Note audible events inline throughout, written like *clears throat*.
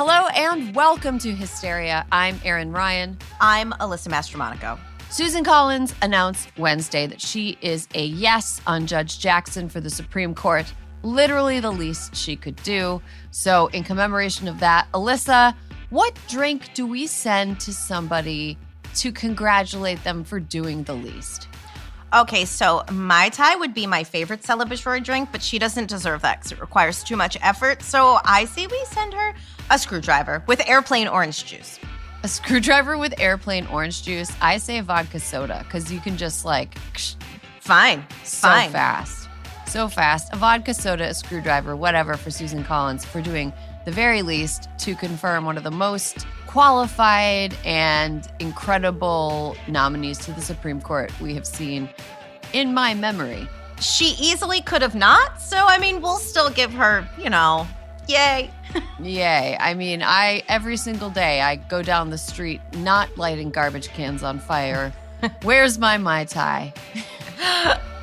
Hello and welcome to Hysteria. I'm Erin Ryan. I'm Alyssa Mastromonaco. Susan Collins announced Wednesday that she is a yes on Judge Jackson for the Supreme Court. Literally the least she could do. So, in commemoration of that, Alyssa, what drink do we send to somebody to congratulate them for doing the least? Okay, so Mai Tai would be my favorite celebratory drink, but she doesn't deserve that because it requires too much effort. So I say we send her a screwdriver with airplane orange juice. A screwdriver with airplane orange juice. I say vodka soda because you can just like. Fine. So Fine. fast. So fast. A vodka soda, a screwdriver, whatever for Susan Collins for doing the very least to confirm one of the most qualified and incredible nominees to the Supreme Court we have seen in my memory. She easily could have not. So, I mean, we'll still give her, you know, yay. *laughs* yay. I mean, I every single day I go down the street not lighting garbage cans on fire. *laughs* Where's my Mai Tai? *laughs*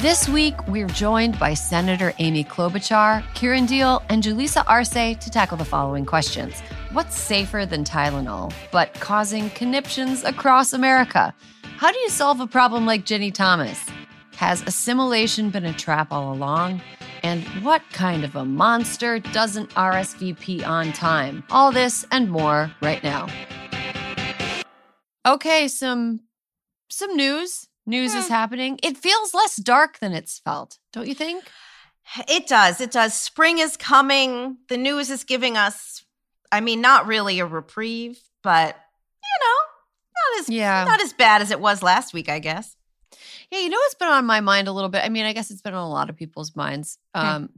This week, we're joined by Senator Amy Klobuchar, Kiran Deol, and Julissa Arce to tackle the following questions. What's safer than Tylenol, but causing conniptions across America? How do you solve a problem like Ginni Thomas? Has assimilation been a trap all along? And what kind of a monster doesn't RSVP on time? All this and more right now. Okay, some some news news is hmm. happening. It feels less dark than it's felt, don't you think? It does. It does. Spring is coming. The news is giving us, I mean, not really a reprieve, but you know, not as yeah. not as bad as it was last week, I guess. Yeah, you know what's been on my mind a little bit? I mean, I guess it's been on a lot of people's minds. Hmm. Um.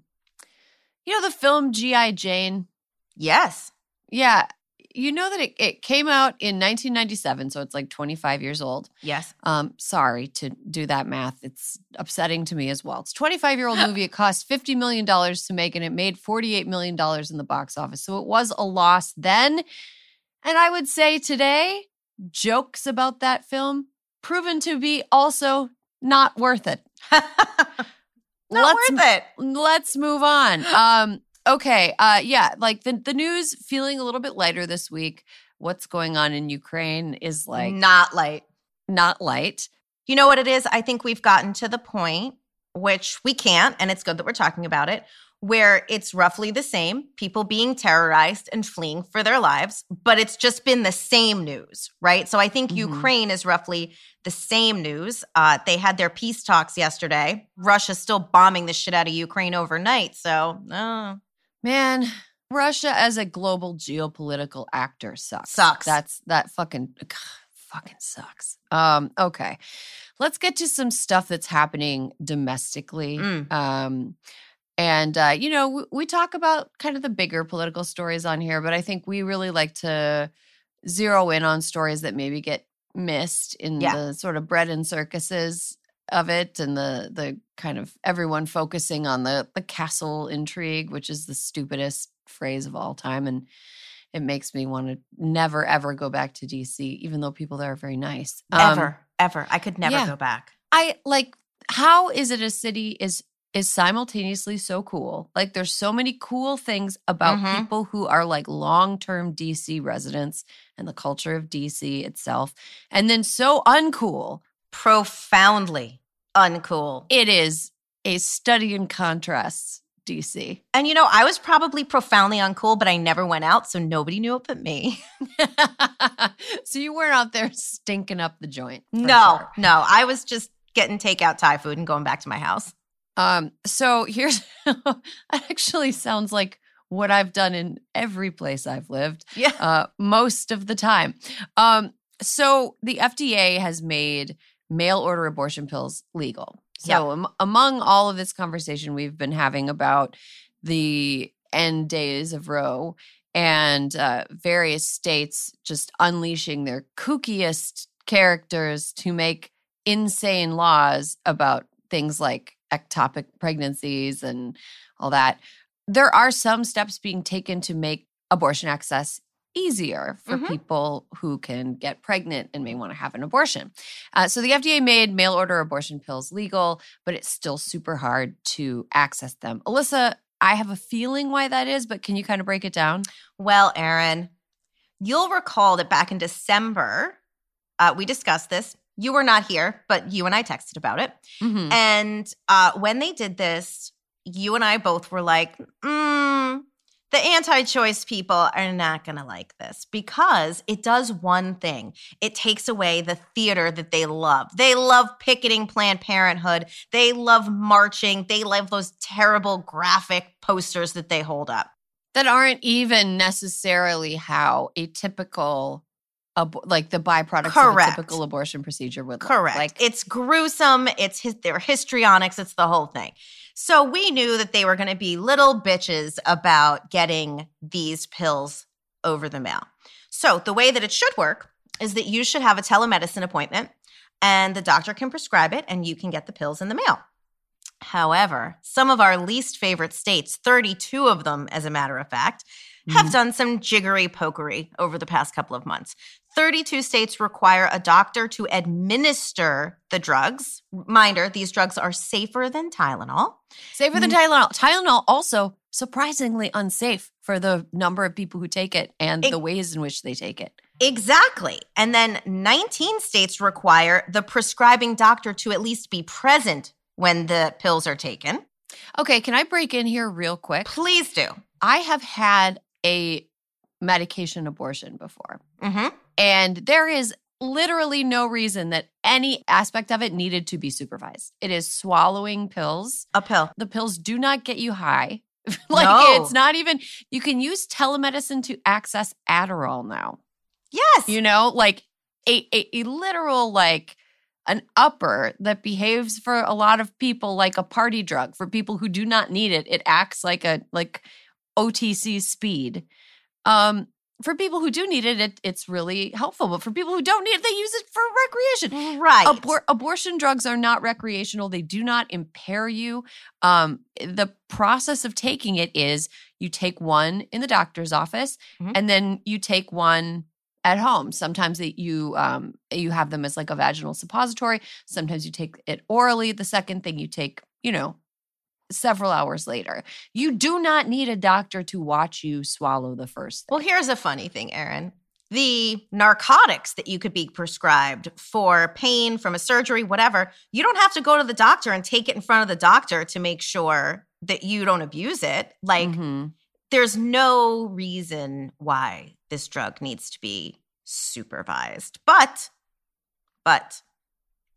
You know the film G.I. Jane? Yes. Yeah you know that it, it came out in 1997, so it's like 25 years old. Yes. Um, sorry to do that math. It's upsetting to me as well. It's a 25 year old *laughs* movie. It cost 50 million dollars to make, and it made 48 million dollars in the box office. So it was a loss then. And I would say today, jokes about that film proven to be also not worth it. *laughs* not let's, worth it. Let's move on. Um, Okay. Uh yeah, like the the news feeling a little bit lighter this week. What's going on in Ukraine is like not light. Not light. You know what it is? I think we've gotten to the point which we can't and it's good that we're talking about it where it's roughly the same people being terrorized and fleeing for their lives, but it's just been the same news, right? So I think mm-hmm. Ukraine is roughly the same news. Uh, they had their peace talks yesterday. Russia's still bombing the shit out of Ukraine overnight. So, uh, Man, Russia as a global geopolitical actor sucks. Sucks. That's that fucking ugh, fucking sucks. Um, okay. Let's get to some stuff that's happening domestically. Mm. Um, and uh, you know, we, we talk about kind of the bigger political stories on here, but I think we really like to zero in on stories that maybe get missed in Yeah. the sort of bread and circuses of it and the the kind of everyone focusing on the the castle intrigue which is the stupidest phrase of all time and it makes me want to never ever go back to DC even though people there are very nice Um, ever, ever. I could never yeah. go back. I like how is it a city is is simultaneously so cool. Like there's so many cool things about Mhm. people who are like long-term DC residents and the culture of DC itself. And then so uncool. Profoundly uncool. It is a study in contrasts, DC. And you know, I was probably profoundly uncool, but I never went out, so nobody knew it but me. *laughs* so you weren't out there stinking up the joint. No, sure. no. I was just getting takeout Thai food and going back to my house. Um, so here's *laughs* that actually sounds like what I've done in every place I've lived. Yeah. uh, most of the time. Um, so the FDA has made mail order abortion pills legal. So am- among all of this conversation we've been having about the end days of Roe and uh, various states just unleashing their kookiest characters to make insane laws about things like ectopic pregnancies and all that. There are some steps being taken to make abortion access easier for Mhm. people who can get pregnant and may want to have an abortion. Uh, so the FDA made mail order abortion pills legal, but it's still super hard to access them. Alyssa, I have a feeling why that is, but can you kind of break it down? Well, Erin, you'll recall that back in December, uh, we discussed this. You were not here, but you and I texted about it. Mhm. And uh, when they did this, you and I both were like, mm, the anti choice people are not going to like this because it does one thing it takes away the theater that they love. They love picketing Planned Parenthood, they love marching, they love those terrible graphic posters that they hold up. that aren't even necessarily how a typical abo- like the byproducts of a typical abortion procedure would. Correct. Like it's gruesome. It's his, their histrionics. It's the whole thing. So we knew that they were going to be little bitches about getting these pills over the mail. So the way that it should work is that you should have a telemedicine appointment and the doctor can prescribe it and you can get the pills in the mail. However, some of our least favorite states, 32 of them, as a matter of fact, have mm. done some jiggery pokery over the past couple of months. 32 states require a doctor to administer the drugs. Minder, these drugs are safer than Tylenol. safer than mm. Tylenol. Tylenol also surprisingly unsafe for the number of people who take it and It- the ways in which they take it. Exactly. And then 19 states require the prescribing doctor to at least be present when the pills are taken. Okay, can I break in here real quick? Please do. I have had a medication abortion before. hmm And there is literally no reason that any aspect of it needed to be supervised. It is swallowing pills. A pill. The pills do not get you high. *laughs* like No. it's not even you can use telemedicine to access Adderall now. Yes. You know, like a, a, a literal like an upper that behaves for a lot of people like a party drug. For people who do not need it, it acts like a like OTC speed. Um, for people who do need it, it, it's really helpful. But for people who don't need it, they use it for recreation. right. Abor- abortion drugs are not recreational. They do not impair you. Um, the process of taking it is you take one in the doctor's office, Mhm. and then you take one at home. Sometimes that you um, you have them as like a vaginal suppository. Sometimes you take it orally. The second thing you take, you know, several hours later. You do not need a doctor to watch you swallow the first. Thing. Well, here's a funny thing, Erin. The narcotics that you could be prescribed for pain from a surgery, whatever, you don't have to go to the doctor and take it in front of the doctor to make sure that you don't abuse it. Like, Mhm. there's no reason why this drug needs to be supervised. But, but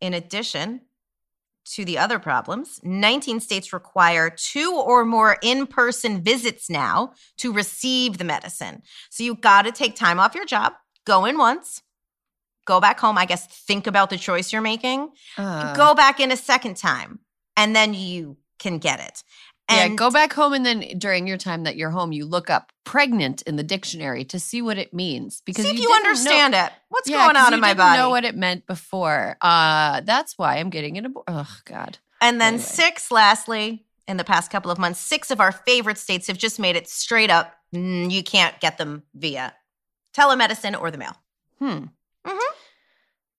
in addition to the other problems, 19 states require two or more in person visits now to receive the medicine. So you got to take time off your job, go in once, go back home, I guess, think about the choice you're making, Uh, go back in a second time, and then you can get it. And yeah, go back home and then during your time that you're home, you look up pregnant in the dictionary to see what it means because see if you, you didn't know- understand it. What's Yeah, going on in my body? Know what it meant before. Uh, that's why I'm getting an abortion. Oh God. And then Anyway. six, lastly, in the past couple of months, six of our favorite states have just made it straight up. mm, You can't get them via telemedicine or the mail. Hmm. Mm-hmm.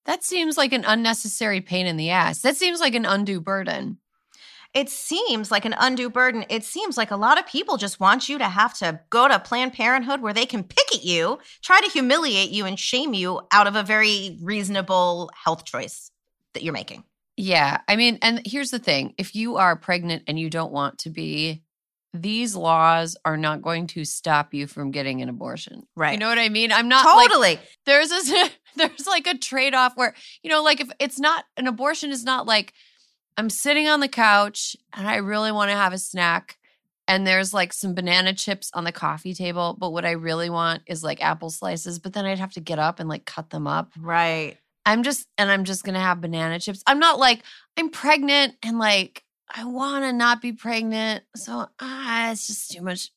That seems like an unnecessary pain in the ass. That seems like an undue burden. It seems like an undue burden. It seems like a lot of people just want you to have to go to Planned Parenthood where they can pick at you, try to humiliate you, and shame you out of a very reasonable health choice that you're making. Yeah. I mean, and here's the thing if you are pregnant and you don't want to be, these laws are not going to stop you from getting an abortion. Right. You know what I mean? I'm not like, totally. there's a *laughs* there's like a trade-off where you know like if it's not an abortion is not like i'm sitting on the couch and i really want to have a snack and there's like some banana chips on the coffee table but what i really want is like apple slices but then i'd have to get up and like cut them up. Right. i'm just and i'm just gonna have banana chips. I'm not like i'm pregnant and like i want to not be pregnant so ah it's just too much.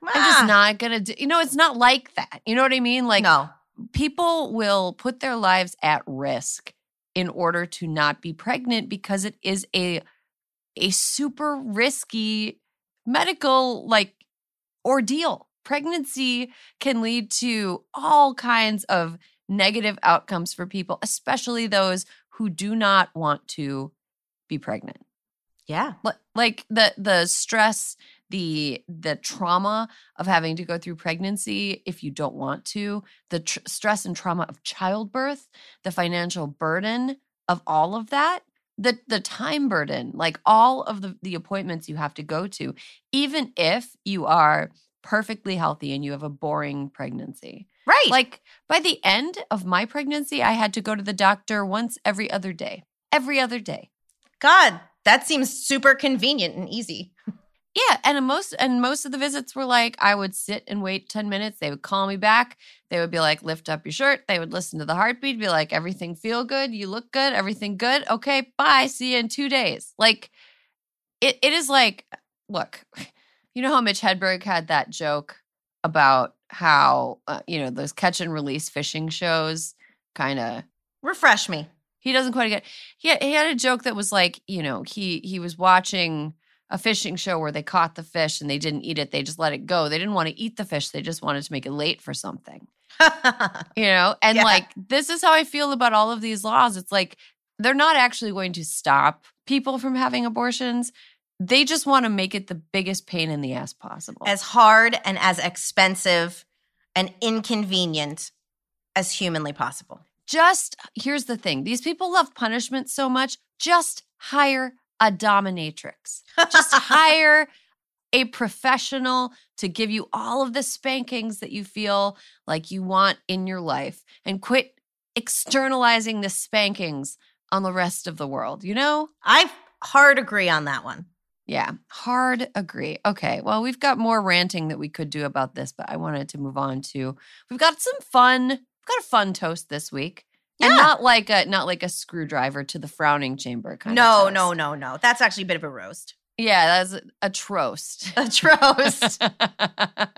I'm just Ah, not gonna do you know it's not like that you know what i mean? Like no. people will put their lives at risk in order to not be pregnant because it is a a super risky medical like ordeal. Pregnancy can lead to all kinds of negative outcomes for people, especially those who do not want to be pregnant. Yeah. Like the the stress, the the trauma of having to go through pregnancy if you don't want to, the tr- stress and trauma of childbirth, the financial burden of all of that, the the time burden, like all of the the appointments you have to go to, even if you are perfectly healthy and you have a boring pregnancy. Right. Like by the end of my pregnancy, I had to go to the doctor once every other day. Every other day. God, that seems super convenient and easy. *laughs* Yeah, and most and most of the visits were like I would sit and wait 10 minutes. They would call me back. They would be like, lift up your shirt. They would listen to the heartbeat, be like, everything feel good, you look good, everything good. Okay, bye. See you in two days. Like it it is like, look, *laughs* you know how Mitch Hedberg had that joke about how uh, you know those catch and release fishing shows kind of Refresh me. he doesn't quite get. He had, he had a joke that was like, you know, he he was watching a fishing show where they caught the fish and they didn't eat it; they just let it go. They didn't want to eat the fish; they just wanted to make it late for something, *laughs* you know. And Yeah. like, this is how I feel about all of these laws. It's like they're not actually going to stop people from having abortions. They just want to make it the biggest pain in the ass possible. as hard and as expensive and inconvenient as humanly possible. just here's the thing these people love punishment so much just hire a dominatrix. Just *laughs* hire a professional to give you all of the spankings that you feel like you want in your life and quit externalizing the spankings on the rest of the world you know? I hard agree on that one. yeah hard agree. Okay well we've got more ranting that we could do about this but i wanted to move on to we've got some fun we've got a fun toast this week and not like a not like a screwdriver to the frowning chamber kind No, of no, toast. no, no. That's actually a bit of a roast. yeah that's a, troast A roast. *laughs* it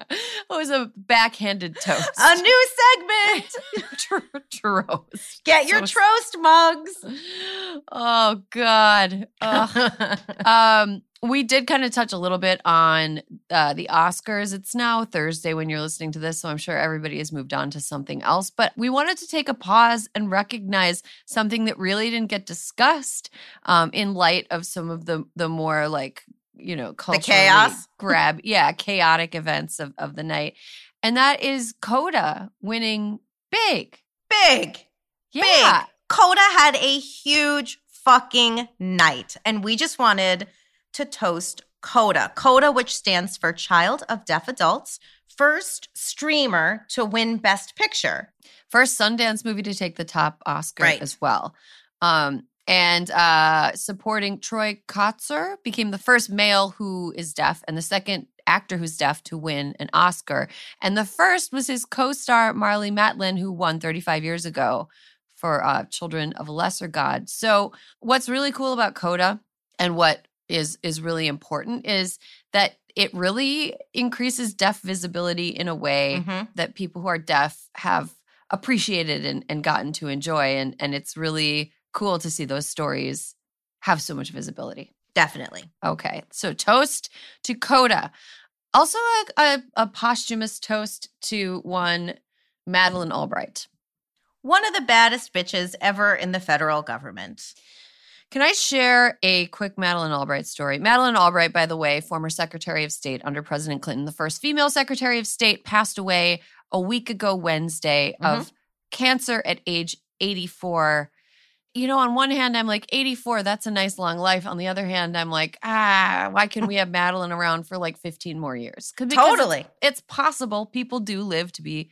was a backhanded toast a new segment. *laughs* Tr- troast Get your So- troast mugs. oh god *laughs* um we did kind of touch a little bit on uh, the oscars it's now thursday when you're listening to this so i'm sure everybody has moved on to something else but we wanted to take a pause and recognize something that really didn't get discussed um, in light of some of the the more like you know culturally chaos? *laughs* grab yeah chaotic events of, of the night and that is coda winning big Big. yeah Big. Coda had a huge fucking night, and we just wanted to toast Coda. Coda, which stands for Child of Deaf Adults, first streamer to win Best Picture. first Sundance movie to take the top Oscar Right. as well. Um, and uh, supporting Troy Kotsur became the first male who is deaf and the second actor who's deaf to win an Oscar. And the first was his co-star Marlee Matlin, who won 35 years ago for uh, Children of a Lesser God. So what's really cool about Coda and what is is really important is that it really increases deaf visibility in a way Mhm. that people who are deaf have appreciated and, and gotten to enjoy and and it's really cool to see those stories have so much visibility Definitely. okay so toast to coda also a, a, a posthumous toast to one madeleine albright One of the baddest bitches ever in the federal government. Can I share a quick Madeleine Albright story? Madeleine Albright, by the way, former Secretary of State under President Clinton, the first female Secretary of State, passed away a week ago Wednesday of cancer at age 84. You know, on one hand, I'm like, 84, that's a nice long life. On the other hand, I'm like, ah, why can we have Madeleine around for like 15 more years? because it's- Totally. It's, possible people do live to be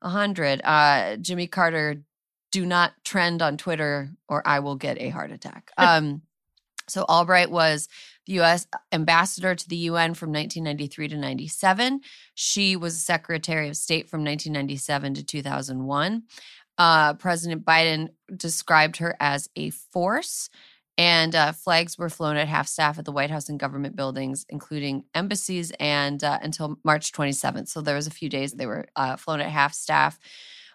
100. Uh, Jimmy Carter do not trend on Twitter or I will get a heart attack. *laughs* Um, so Albright was the U.S. ambassador to the UN from 1993 to 97. She was Secretary of State from 1997 to 2001. Uh, President Biden described her as a force, and uh, flags were flown at half staff at the White House and government buildings, including embassies, and uh, until March 27th. So there was a few days they were uh, flown at half staff.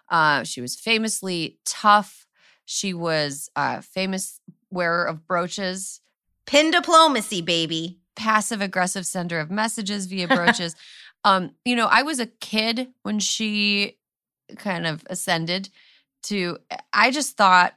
Uh, she was famously tough. She was a famous wearer of brooches, Pin diplomacy, baby. passive aggressive sender of messages via *laughs* brooches. um, you know, I was a kid when she kind of ascended to I just thought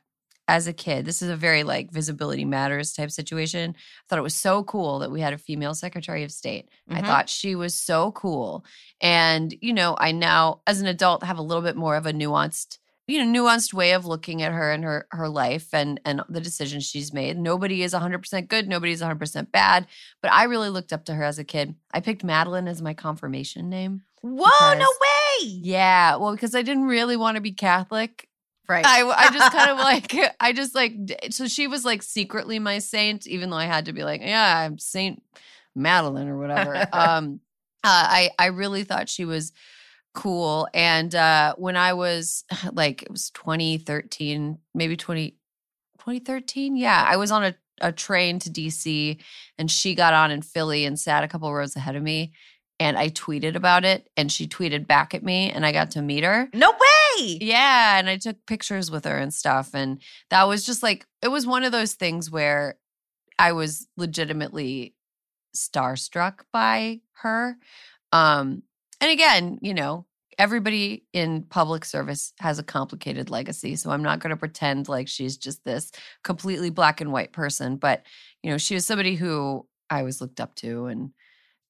as a kid, this is a very like visibility matters type situation. I thought it was so cool that we had a female Secretary of State. I Mhm. thought she was so cool. And, you know, I now as an adult have a little bit more of a nuanced you know nuanced way of looking at her and her her life and and the decisions she's made nobody is 100% good nobody's 100% bad but i really looked up to her as a kid i picked madeline as my confirmation name Whoa, no way. yeah well because i didn't really want to be catholic Right. I, I just *laughs* kind of like I just like so she was like secretly my saint, even though I had to be like, yeah, I'm Saint Madeline or whatever. *laughs* um, uh, I I really thought she was cool, and uh, when I was *sighs* like it was 2013, maybe 20, 2013, yeah, I was on a a train to DC, and she got on in Philly and sat a couple rows ahead of me. And I tweeted about it, and she tweeted back at me, and I got to meet her. no way. Yeah, and I took pictures with her and stuff and that was just like it was one of those things where I was legitimately starstruck by her. Um and again, you know, everybody in public service has a complicated legacy, so I'm not going to pretend like she's just this completely black and white person, but you know, she was somebody who I always looked up to and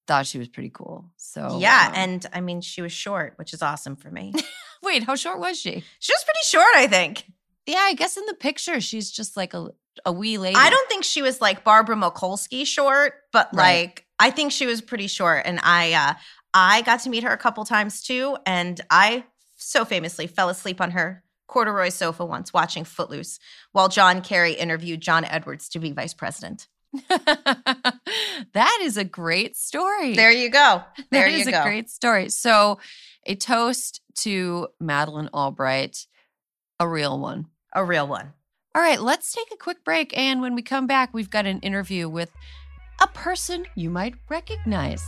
thought she was pretty cool. So yeah, um, and I mean, she was short, which is awesome for me. *laughs* wait, how short was she? she was pretty short, I think. Yeah, I guess in the picture she's just like a a wee lady. I don't think she was like Barbara Mikulski short, but Right. like I think she was pretty short. And I uh I got to meet her a couple times too, and I so famously fell asleep on her corduroy sofa once watching Footloose while John Kerry interviewed John Edwards to be vice president. *laughs* that is a great story. There you go. *laughs* There That you is go. a great story. So, a toast to Madeleine Albright, a real one. a real one. All right, let's take a quick break. And when we come back, we've got an interview with a person you might recognize.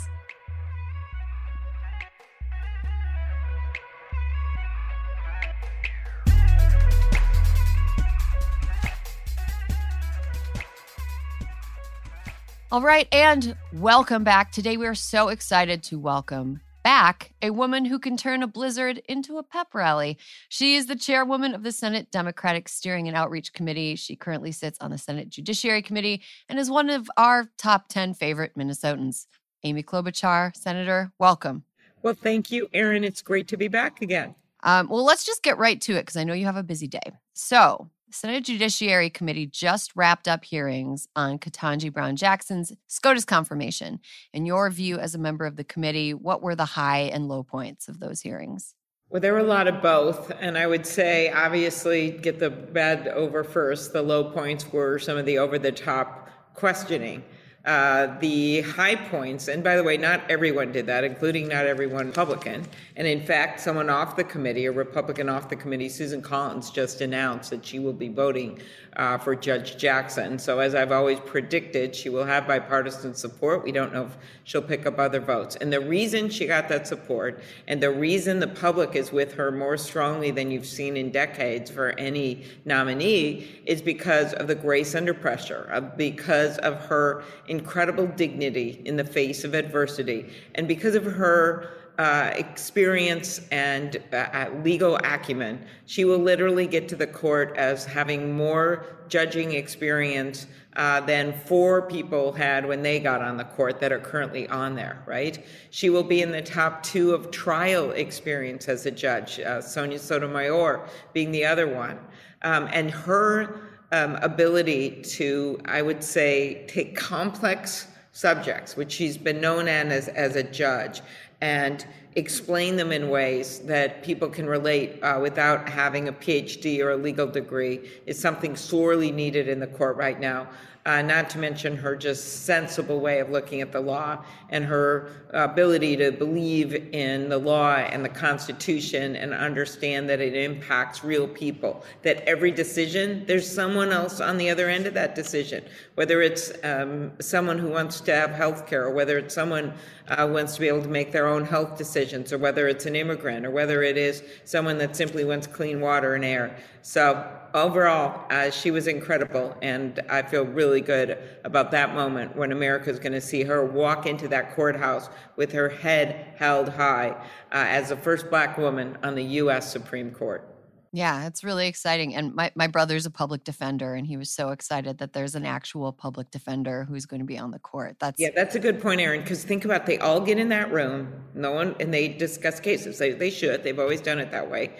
All right, and welcome back. Today we are so excited to welcome back a woman who can turn a blizzard into a pep rally. She is the chairwoman of the Senate Democratic Steering and Outreach Committee. She currently sits on the Senate Judiciary Committee and is one of our top 10 favorite Minnesotans. Amy Klobuchar, Senator, welcome. Well, thank you, Erin. It's great to be back again. Um, well, let's just get right to it because I know you have a busy day. So, Senate Judiciary Committee just wrapped up hearings on Ketanji Brown Jackson's SCOTUS confirmation. In your view, as a member of the committee, what were the high and low points of those hearings? Well, there were a lot of both. And I would say, obviously, get the bad over first. The low points were some of the over the top questioning. Uh, the high points, and by the way, not everyone did that, including not everyone Republican. And in fact, someone off the committee, a Republican off the committee, Susan Collins, just announced that she will be voting uh, for Judge Jackson. So, as I've always predicted, she will have bipartisan support. We don't know if she'll pick up other votes. And the reason she got that support, and the reason the public is with her more strongly than you've seen in decades for any nominee, is because of the grace under pressure, because of her incredible dignity in the face of adversity, and because of her uh, experience and uh, uh, legal acumen. She will literally get to the court as having more judging experience uh, than four people had when they got on the court that are currently on there, right? She will be in the top two of trial experience as a judge, uh, Sonia Sotomayor being the other one. Um, and her um, ability to, I would say, take complex subjects, which she's been known as as a judge, and explain them in ways that people can relate uh, without having a PhD or a legal degree is something sorely needed in the court right now uh, not to mention her just sensible way of looking at the law and her ability to believe in the law and the Constitution and understand that it impacts real people. That every decision, there's someone else on the other end of that decision, whether it's um, someone who wants to have health care, or whether it's someone uh, wants to be able to make their own health decisions, or whether it's an immigrant, or whether it is someone that simply wants clean water and air. So overall, uh, she was incredible, and I feel really good about that moment when America is going to see her walk into that courthouse with her head held high uh, as the first black woman on the U.S. Supreme Court. Yeah, it's really exciting. And my, my brother's a public defender, and he was so excited that there's an actual public defender who's going to be on the court. That's yeah, that's a good point, Erin. Because think about they all get in that room, no one, and they discuss cases. They they should. They've always done it that way.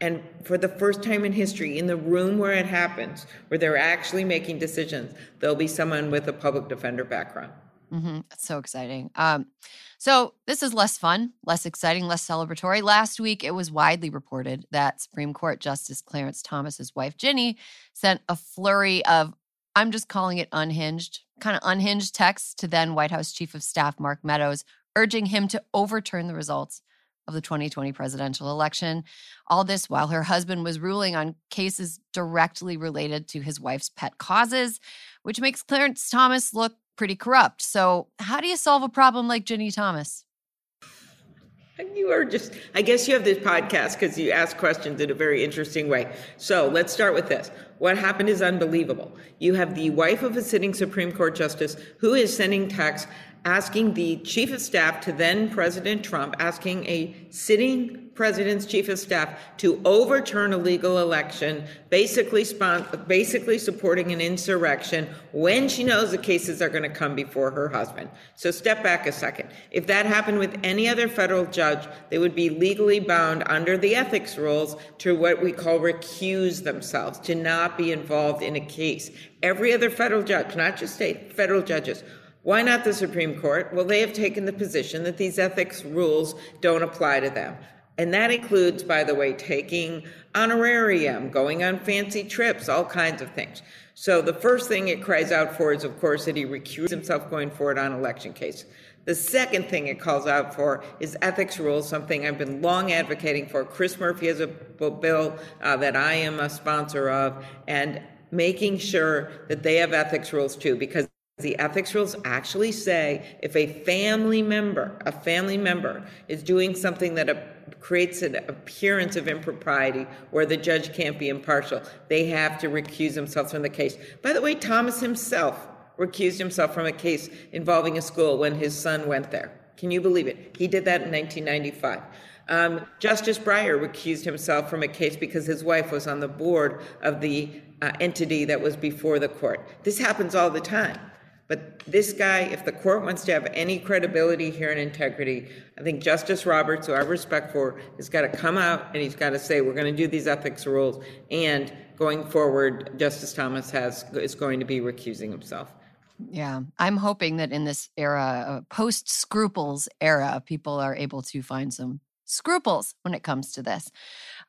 And for the first time in history, in the room where it happens, where they're actually making decisions, there'll be someone with a public defender background. Mm-hmm. That's so exciting. Um, so this is less fun, less exciting, less celebratory. Last week, it was widely reported that Supreme Court Justice Clarence Thomas's wife, Ginni, sent a flurry of, I'm just calling it unhinged, kind of unhinged texts to then White House Chief of Staff Mark Meadows, urging him to overturn the results of the 2020 presidential election. All this while her husband was ruling on cases directly related to his wife's pet causes, which makes Clarence Thomas look pretty corrupt. So, how do you solve a problem like Ginni Thomas? You are just, I guess you have this podcast because you ask questions in a very interesting way. So let's start with this. What happened is unbelievable. You have the wife of a sitting Supreme Court justice who is sending texts asking the chief of staff to then President Trump, asking a sitting president's chief of staff to overturn a legal election, basically, basically supporting an insurrection when she knows the cases are going to come before her husband. So step back a second. If that happened with any other federal judge, they would be legally bound under the ethics rules to what we call recuse themselves, to not be involved in a case. Every other federal judge, not just state, federal judges, why not the Supreme Court? Well, they have taken the position that these ethics rules don't apply to them. And that includes, by the way, taking honorarium, going on fancy trips, all kinds of things. So the first thing it cries out for is, of course, that he recuses himself going forward on election case. The second thing it calls out for is ethics rules, something I've been long advocating for. Chris Murphy has a bill uh, that I am a sponsor of, and making sure that they have ethics rules too, because the ethics rules actually say if a family member, a family member, is doing something that creates an appearance of impropriety where the judge can't be impartial, they have to recuse themselves from the case. By the way, Thomas himself recused himself from a case involving a school when his son went there. Can you believe it? He did that in 1995. Um, Justice Breyer recused himself from a case because his wife was on the board of the uh, entity that was before the court. This happens all the time. But this guy, if the court wants to have any credibility here and integrity, I think Justice Roberts, who I respect for, has got to come out and he's got to say, we're going to do these ethics rules. And going forward, Justice Thomas has is going to be recusing himself. Yeah, I'm hoping that in this era, post scruples era, people are able to find some scruples when it comes to this.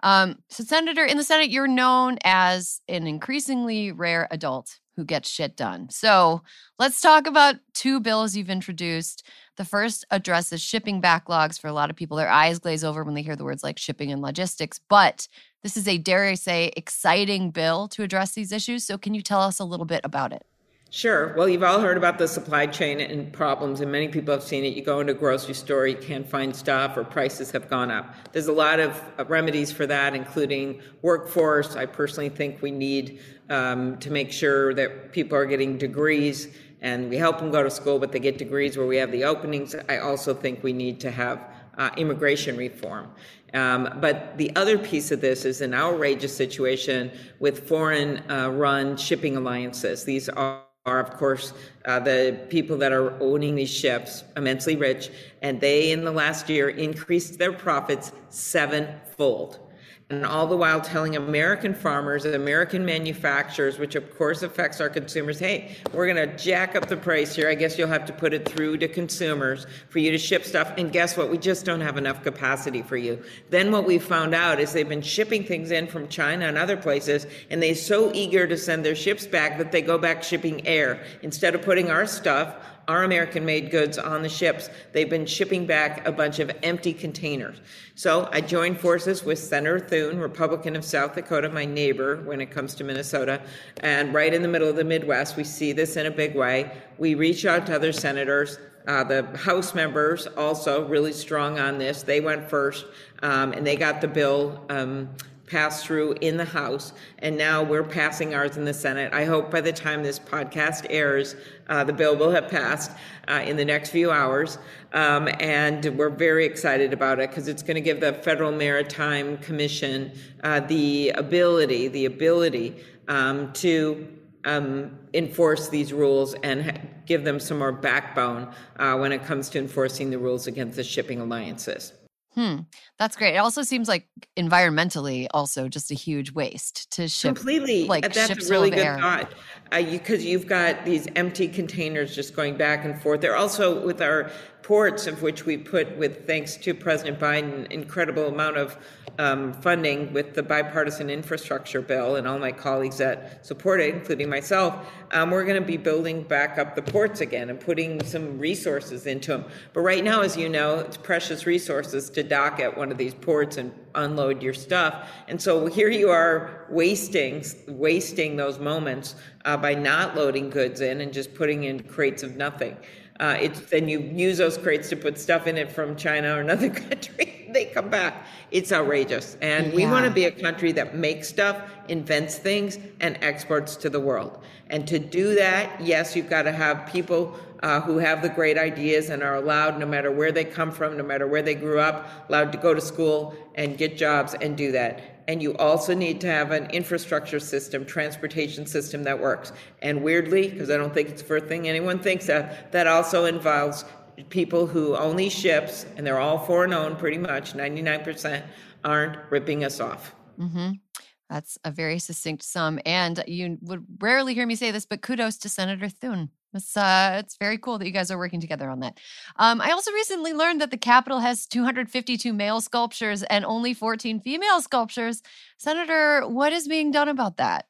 Um, so, Senator, in the Senate, you're known as an increasingly rare adult who gets shit done. So let's talk about two bills you've introduced. The first addresses shipping backlogs for a lot of people. Their eyes glaze over when they hear the words like shipping and logistics. But this is a, dare I say, exciting bill to address these issues. So can you tell us a little bit about it? Sure. Well, you've all heard about the supply chain and problems, and many people have seen it. You go into a grocery store, you can't find stuff, or prices have gone up. There's a lot of uh, remedies for that, including workforce. I personally think we need um, to make sure that people are getting degrees and we help them go to school, but they get degrees where we have the openings. I also think we need to have uh, immigration reform. Um, but the other piece of this is an outrageous situation with foreign uh, run shipping alliances. These are are, of course, uh, the people that are owning these ships, immensely rich, and they, in the last year, increased their profits sevenfold and all the while telling American farmers and American manufacturers, which of course affects our consumers, hey, we're going to jack up the price here. I guess you'll have to put it through to consumers for you to ship stuff. And guess what? We just don't have enough capacity for you. Then what we found out is they've been shipping things in from China and other places, and they're so eager to send their ships back that they go back shipping air. Instead of putting our stuff our American made goods on the ships. They've been shipping back a bunch of empty containers. So I joined forces with Senator Thune, Republican of South Dakota, my neighbor when it comes to Minnesota. And right in the middle of the Midwest, we see this in a big way. We reach out to other senators. Uh, the House members also really strong on this. They went first, um, and they got the bill um, passed through in the House, and now we're passing ours in the Senate. I hope by the time this podcast airs, uh, the bill will have passed uh, in the next few hours. Um, and we're very excited about it because it's going to give the Federal Maritime Commission uh, the ability, the ability um, to um, enforce these rules and give them some more backbone uh, when it comes to enforcing the rules against the shipping alliances. Hmm. That's great. It also seems like environmentally, also just a huge waste to ship. Completely. Like that's ships a really good air. thought. Because uh, you, you've got these empty containers just going back and forth. They're also with our ports, of which we put, with thanks to President Biden, incredible amount of um, funding with the bipartisan infrastructure bill, and all my colleagues that support it, including myself. Um, we're going to be building back up the ports again and putting some resources into them. But right now, as you know, it's precious resources to dock at one of these ports and unload your stuff. And so here you are wasting wasting those moments uh, by not loading goods in and just putting in crates of nothing. Uh, it's then you use those crates to put stuff in it from China or another *laughs* country. they come back. It's outrageous, and we want to be a country that makes stuff, invents things, and exports to the world. And to do that, yes, you've got to have people uh, who have the great ideas and are allowed, no matter where they come from, no matter where they grew up, allowed to go to school and get jobs and do that and you also need to have an infrastructure system, transportation system that works. And weirdly, because I don't think it's the first thing anyone thinks of, that also involves people who own these ships, and they're all foreign owned pretty much, 99%, aren't ripping us off. Mm-hmm. That's a very succinct sum. And you would rarely hear me say this, but kudos to Senator Thune. It's uh, it's very cool that you guys are working together on that. Um, I also recently learned that the Capitol has 252 male sculptures and only 14 female sculptures. Senator, what is being done about that?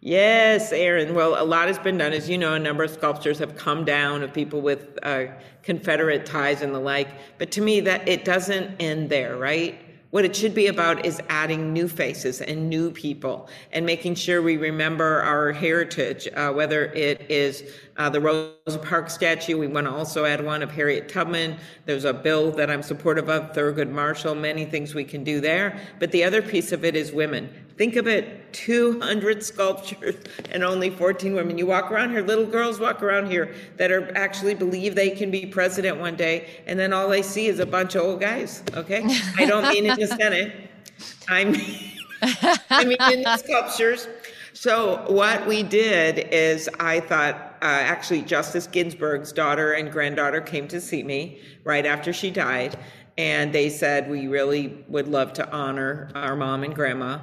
Yes, Erin. Well, a lot has been done. As you know, a number of sculptures have come down of people with uh, Confederate ties and the like. But to me, that it doesn't end there, right? What it should be about is adding new faces and new people and making sure we remember our heritage, uh, whether it is uh, the Rosa Parks statue. We want to also add one of Harriet Tubman. There's a bill that I'm supportive of, Thurgood Marshall, many things we can do there. But the other piece of it is women. Think of it 200 *laughs* sculptures and only 14 women. You walk around here, little girls walk around here that are actually believe they can be president one day, and then all they see is a bunch of old guys. Okay? *laughs* I don't mean in the Senate. I mean, *laughs* I mean in the sculptures. So what we did is I thought uh, actually Justice Ginsburg's daughter and granddaughter came to see me right after she died, and they said we really would love to honor our mom and grandma.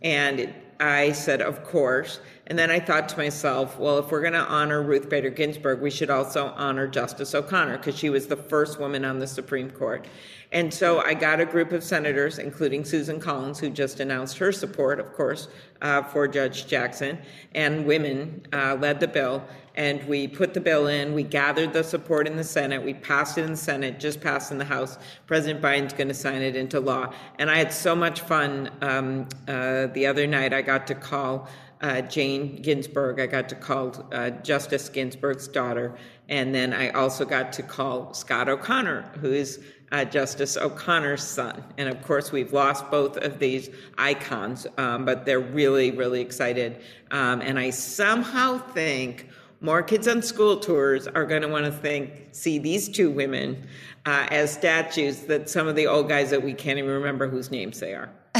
And I said, Of course. And then I thought to myself, well, if we're going to honor Ruth Bader Ginsburg, we should also honor Justice O'Connor because she was the first woman on the Supreme Court. And so I got a group of senators, including Susan Collins, who just announced her support, of course, uh, for Judge Jackson, and women uh, led the bill. And we put the bill in, we gathered the support in the Senate, we passed it in the Senate, just passed in the House. President Biden's going to sign it into law. And I had so much fun um, uh, the other night. I got to call uh, Jane Ginsburg. I got to call uh, Justice Ginsburg's daughter. And then I also got to call Scott O'Connor, who is uh, Justice O'Connor's son. And of course, we've lost both of these icons, um, but they're really, really excited. Um, and I somehow think more kids on school tours are going to want to think, see these two women uh, as statues that some of the old guys that we can't even remember whose names they are. *laughs*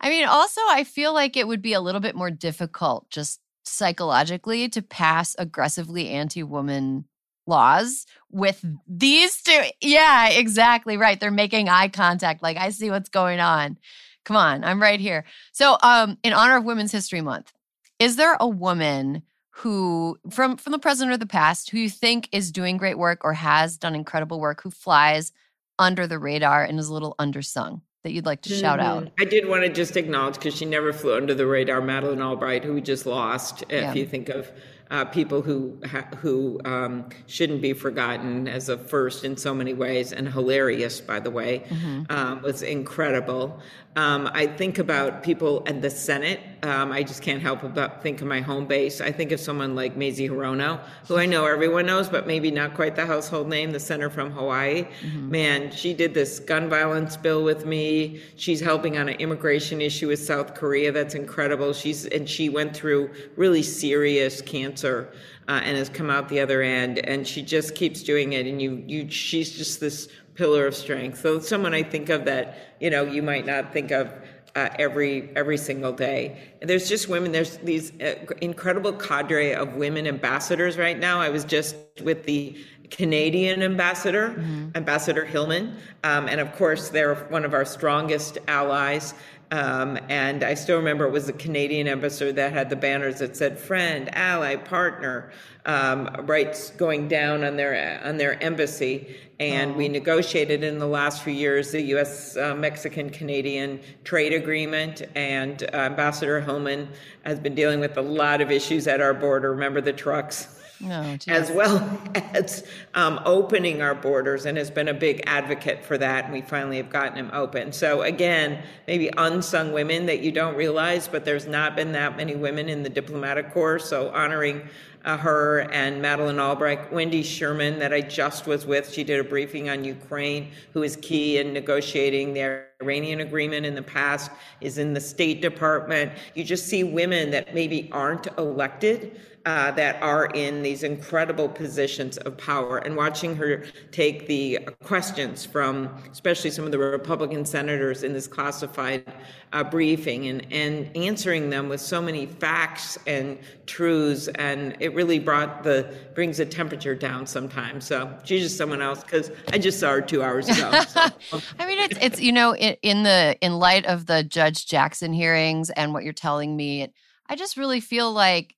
I mean, also, I feel like it would be a little bit more difficult just psychologically to pass aggressively anti woman laws with these two. *laughs* Yeah, exactly right. They're making eye contact. Like, I see what's going on. Come on, I'm right here. So, um, in honor of Women's History Month, is there a woman who from from the present or the past who you think is doing great work or has done incredible work who flies under the radar and is a little undersung? that you'd like to shout out? Mm-hmm. I did want to just acknowledge because she never flew under the radar, Madeleine Albright, who we just lost. If yeah. you think of uh, people who who um, shouldn't be forgotten as a first in so many ways, and hilarious, by the way, mm-hmm. um, was incredible. Um, I think about people at the Senate. Um, I just can't help but think of my home base. I think of someone like Mazie Hirono, who I know everyone knows, but maybe not quite the household name, the senator from Hawaii. Mm-hmm. Man, she did this gun violence bill with me. She's helping on an immigration issue with South Korea. That's incredible. She's and she went through really serious cancer. Uh, and has come out the other end, and she just keeps doing it. And you, you, she's just this pillar of strength. So someone I think of that you know you might not think of uh, every every single day. And there's just women. There's these uh, incredible cadre of women ambassadors right now. I was just with the Canadian ambassador, mm-hmm. Ambassador Hillman, um, and of course they're one of our strongest allies. Um, and I still remember it was the Canadian ambassador that had the banners that said "friend, ally, partner," um, right going down on their on their embassy. And oh. we negotiated in the last few years the U.S. Uh, Mexican Canadian trade agreement. And uh, Ambassador Hillman has been dealing with a lot of issues at our border. Remember the trucks? Oh, as well *laughs* as um, opening our borders and has been a big advocate for that. And we finally have gotten them open. So, again, maybe unsung women that you don't realize, but there's not been that many women in the diplomatic corps. So, honoring uh, her and Madeleine Albright, Wendy Sherman, that I just was with. She did a briefing on Ukraine, who is key in negotiating the Iranian agreement in the past, is in the State Department. You just see women that maybe aren't elected uh, that are in these incredible positions of power. And watching her take the questions from especially some of the Republican senators in this classified uh, briefing and, and answering them with so many facts and truths. And it really brought the brings the temperature down sometimes. So she's just someone else because i just saw her two hours ago. *laughs* So. i mean it's it's you know in, in the in light of the judge jackson hearings and what you're telling me I just really feel like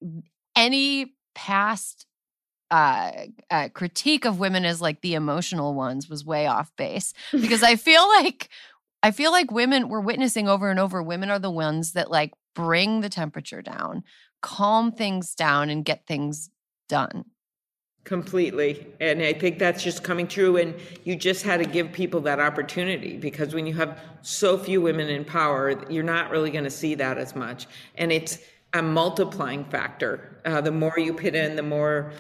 any past uh, uh, critique of women as like the emotional ones was way off base because I *laughs* feel like I feel like women we're witnessing over and over women are the ones that like bring the temperature down, calm things down and get things done. Completely. And I think that's just coming true. And you just had to give people that opportunity because when you have so few women in power, you're not really going to see that as much. And it's, a multiplying factor. Uh, the more you put in, the more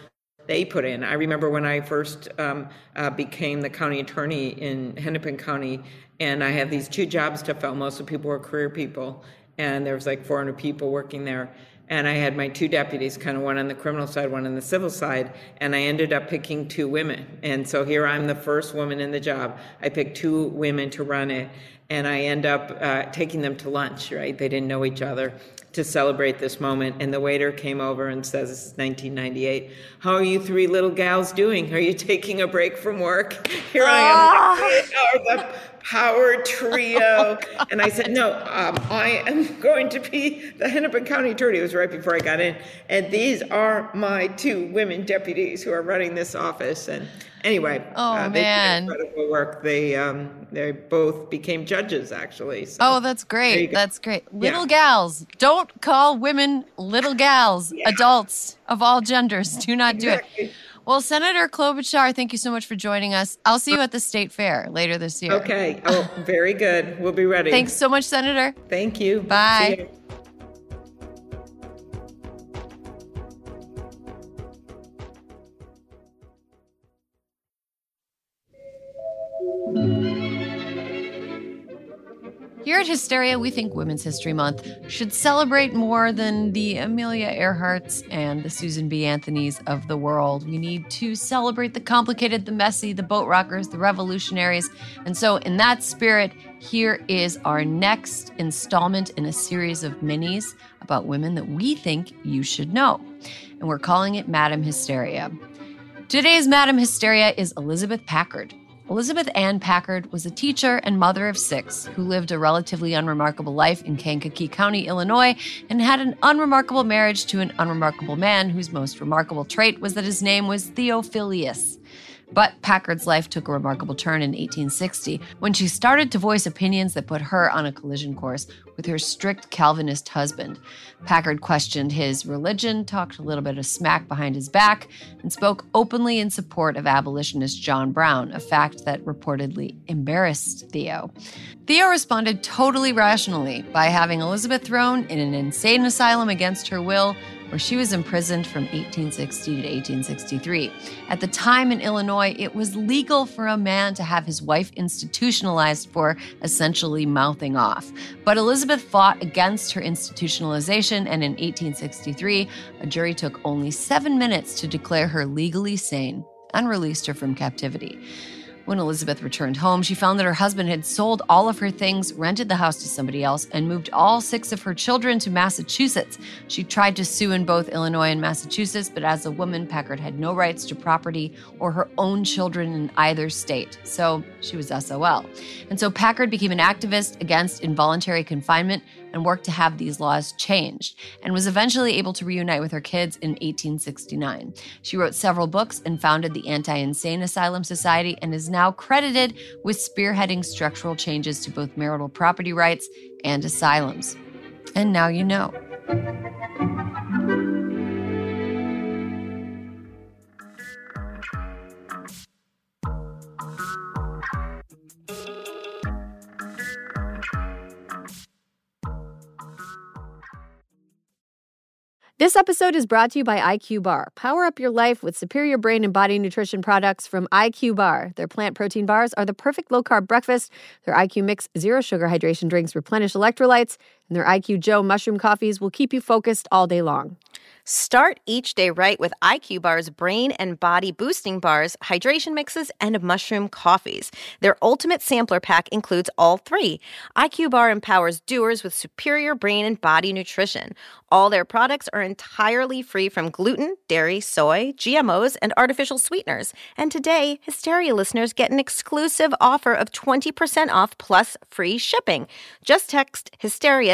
they put in. I remember when I first um, uh, became the county attorney in Hennepin County, and I had these two jobs to fill. Most of the people were career people, and there was like 400 people working there. And I had my two deputies, kind of one on the criminal side, one on the civil side, and I ended up picking two women. And so here I'm the first woman in the job. I picked two women to run it, and I end up uh, taking them to lunch, right? They didn't know each other to celebrate this moment. And the waiter came over and says, This is 1998. How are you three little gals doing? Are you taking a break from work? *laughs* Here I am. Ah. Howard *laughs* Trio. oh, and I said, no, um, I am going to be the Hennepin County Attorney. It was right before I got in. And these are my two women deputies who are running this office. And anyway, oh, uh, they man. did incredible work. They, um, they both became judges, actually. So, oh, that's great. That's great. Little yeah. gals. Don't call women little gals. Yeah. Adults of all genders. Do not exactly. do it. Well, Senator Klobuchar, thank you so much for joining us. I'll see you at the state fair later this year. Okay. Oh, very good. We'll be ready. Thanks so much, Senator. Thank you. Bye. Here at Hysteria, we think Women's History Month should celebrate more than the Amelia Earharts and the Susan B. Anthonys of the world. We need to celebrate the complicated, the messy, the boat rockers, the revolutionaries. And so, in that spirit, here is our next installment in a series of minis about women that we think you should know. And we're calling it Madam Hysteria. Today's Madam Hysteria is Elizabeth Packard. Elizabeth Ann Packard was a teacher and mother of six who lived a relatively unremarkable life in Kankakee County, Illinois, and had an unremarkable marriage to an unremarkable man whose most remarkable trait was that his name was Theophilus. But Packard's life took a remarkable turn in 1860 when she started to voice opinions that put her on a collision course with her strict Calvinist husband. Packard questioned his religion, talked a little bit of smack behind his back, and spoke openly in support of abolitionist John Brown, a fact that reportedly embarrassed Theo. Theo responded totally rationally by having Elizabeth thrown in an insane asylum against her will where she was imprisoned from 1860 to 1863. At the time in Illinois, it was legal for a man to have his wife institutionalized for essentially mouthing off. But Elizabeth fought against her institutionalization, and in 1863, a jury took only seven minutes to declare her legally sane and released her from captivity. When Elizabeth returned home, she found that her husband had sold all of her things, rented the house to somebody else, and moved all six of her children to Massachusetts. She tried to sue in both Illinois and Massachusetts, but as a woman, Packard had no rights to property or her own children in either state. So she was SOL. And so Packard became an activist against involuntary confinement and worked to have these laws changed, and was eventually able to reunite with her kids in 1869. She wrote several books and founded the Anti Insane Asylum Society and is now credited with spearheading structural changes to both marital property rights and asylums. And now you know. This episode is brought to you by IQ Bar. Power up your life with superior brain and body nutrition products from IQ Bar. Their plant protein bars are the perfect low carb breakfast. Their IQ Mix zero sugar hydration drinks replenish electrolytes, and their IQ Joe mushroom coffees will keep you focused all day long. Start each day right with IQ Bar's brain and body boosting bars, hydration mixes, and mushroom coffees. Their ultimate sampler pack includes all three. IQ Bar empowers doers with superior brain and body nutrition. All their products are entirely free from gluten, dairy, soy, GMOs, and artificial sweeteners. And today, Hysteria listeners get an exclusive offer of 20% off plus free shipping. Just text Hysteria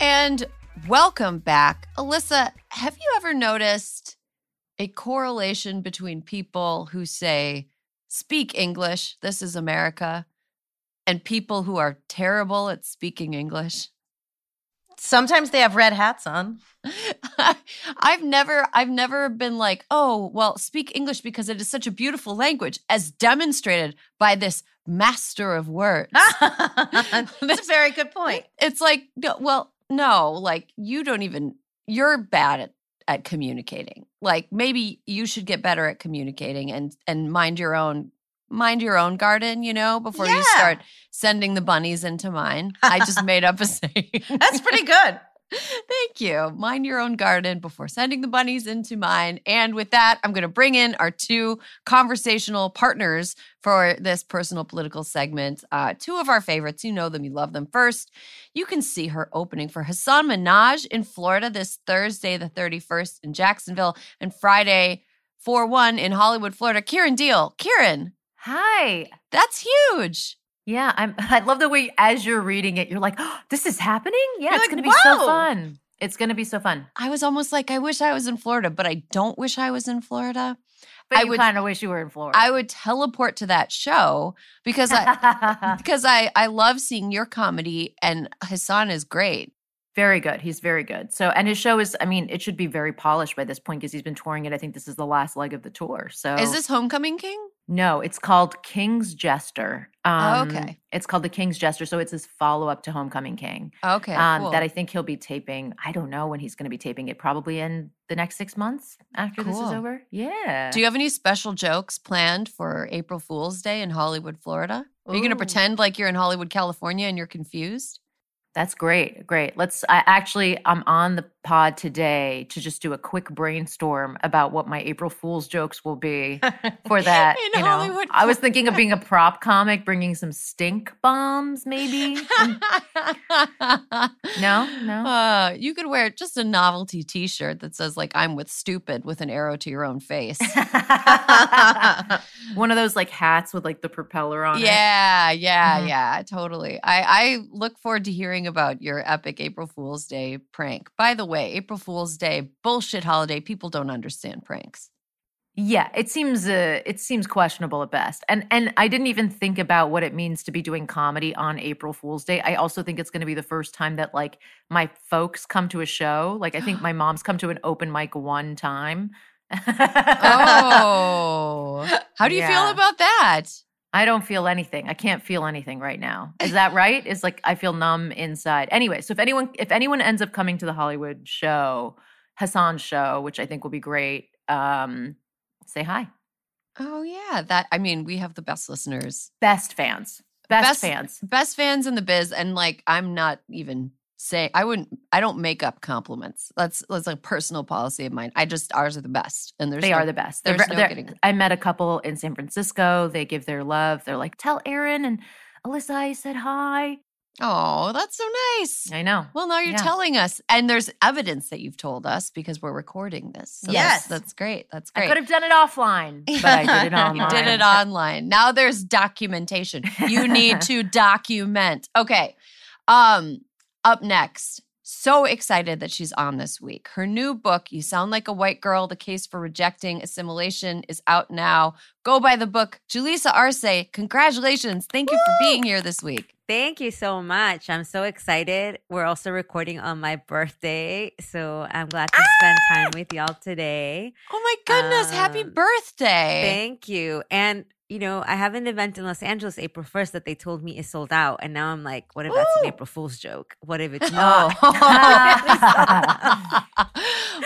And welcome back. Alyssa, have you ever noticed a correlation between people who say, speak English, this is America, and people who are terrible at speaking English? Sometimes they have red hats on. *laughs* I've never I've never been like, "Oh, well, speak English because it is such a beautiful language as demonstrated by this master of words." *laughs* That's a very good point. It's like, well, no, like you don't even you're bad at at communicating. Like maybe you should get better at communicating and and mind your own mind your own garden, you know, before you start sending the bunnies into mine. I just *laughs* made up a *laughs* saying. That's pretty good. Thank you. Mind your own garden before sending the bunnies into mine. And with that, I'm going to bring in our two conversational partners for this personal political segment. Uh, two of our favorites. You know them, you love them. First, you can see her opening for Hasan Minhaj in Florida this Thursday, the 31st in Jacksonville, and Friday, 4 1 in Hollywood, Florida. Kiran Deol. Kiran, Hi. that's huge. Yeah, I'm *laughs* I love the way as you're reading it, you're like, oh, *gasps* this is happening? Yeah, You're it's like, gonna be so fun. It's gonna be so fun. I was almost like, I wish I was in Florida, but I don't wish I was in Florida. But I you would- kind of wish you were in Florida. I would teleport to that show because I *laughs* because I I love seeing your comedy and Hasan is great. very good. He's very good. So and his show is, I mean, it should be very polished by this point because he's been touring it. I think this is the last leg of the tour. So Is this Homecoming King? No, it's called King's Jester. Um, okay. It's called The King's Jester. So it's his follow-up to Homecoming King. Okay, um, cool. that I think he'll be taping. I don't know when he's going to be taping it. Probably in the next six months after this is over. Yeah. Do you have any special jokes planned for April Fool's Day in Hollywood, Florida? Are you going to pretend like you're in Hollywood, California and you're confused? That's great. Great. Let's. I actually, I'm on the pod today to just do a quick brainstorm about what my April Fool's jokes will be *laughs* for that. In you know, Hollywood, I was *laughs* thinking of being a prop comic, bringing some stink bombs, maybe. no, no. *laughs* Uh, you could wear just a novelty T-shirt that says like "I'm with stupid" with an arrow to your own face. One of those like hats with like the propeller on it. Yeah, yeah, Mhm. yeah, totally. I, I look forward to hearing about your epic April Fool's Day prank. By the way, April Fool's Day, bullshit holiday. People don't understand pranks. Yeah, it seems uh, it seems questionable at best. And and I didn't even think about what it means to be doing comedy on April Fool's Day. I also think it's going to be the first time that like my folks come to a show. Like I think my *gasps* mom's come to an open mic one time. Oh, *laughs* how do you feel about that? I don't feel anything. I can't feel anything right now. Is that right? Is like I feel numb inside. Anyway, so if anyone if anyone ends up coming to the Hollywood show, Hasan's show, which I think will be great, um, say hi. Oh yeah, that. I mean, we have the best listeners, Best fans. Best, Best- fans. best fans in the biz, and like I'm not even saying I wouldn't. I don't make up compliments. That's that's a personal policy of mine. I just ours are the best, and there's They no- are the best. They're, there's ve- no they're- getting- I met a couple in San Francisco. They give their love. They're like, tell Erin and Alyssa I said hi. Oh, that's so nice. I know. Well, now you're Yeah. telling us, and there's evidence that you've told us because we're recording this. So Yes. that's, that's great. That's great. I could have done it offline, *laughs* but I did it online. You did it online. Now there's documentation. You need *laughs* to document. Okay. Um, up next. So excited that she's on this week. Her new book, You Sound Like a White Girl: The Case for Rejecting Assimilation, is out now. Go buy the book. Julissa Arce, congratulations. Thank you for being here this week. Thank you so much. I'm so excited. We're also recording on my birthday, so I'm glad to spend time with y'all today. Oh my goodness. Happy Um, birthday. Thank you. And you know, I have an event in Los Angeles April 1st that they told me is sold out. And now I'm like, what if that's an April Fool's joke? What if it's *laughs* not? *laughs*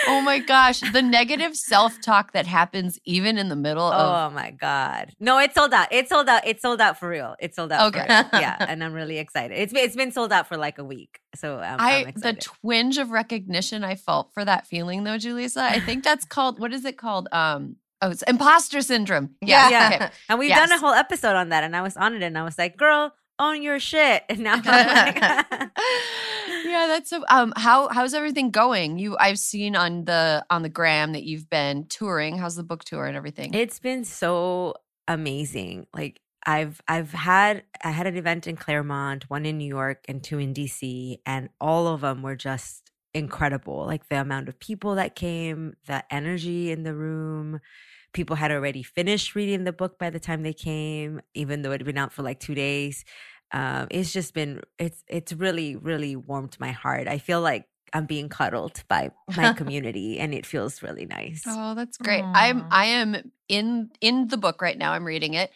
oh my gosh, the negative self-talk that happens even in the middle of Oh my God. No, it's sold out. It's sold out. It's sold out for real. It's sold out. Okay. For real. Yeah. *laughs* And I'm really excited. It's been, it's been sold out for like a week. So I'm, I I'm the twinge of recognition I felt for that feeling though, Julissa. I think that's called what is it called? Um oh it's imposter syndrome. Yeah. Yeah. Okay. *laughs* and we've done a whole episode on that. And I was on it and I was like, girl, own your shit. *laughs* And now I'm like, *laughs* yeah, that's so um how how's everything going? You I've seen on the on the gram that you've been touring. How's the book tour and everything? It's been so amazing. Like I've I've had I had an event in Claremont, one in New York, and two in DC, and all of them were just incredible. Like the amount of people that came, the energy in the room. People had already finished reading the book by the time they came, even though it had been out for like two days. Um, it's just been it's it's really really warmed my heart. I feel like I'm being cuddled by my *laughs* community, and it feels really nice. Oh, that's great. I'm I am in in the book right now. I'm reading it.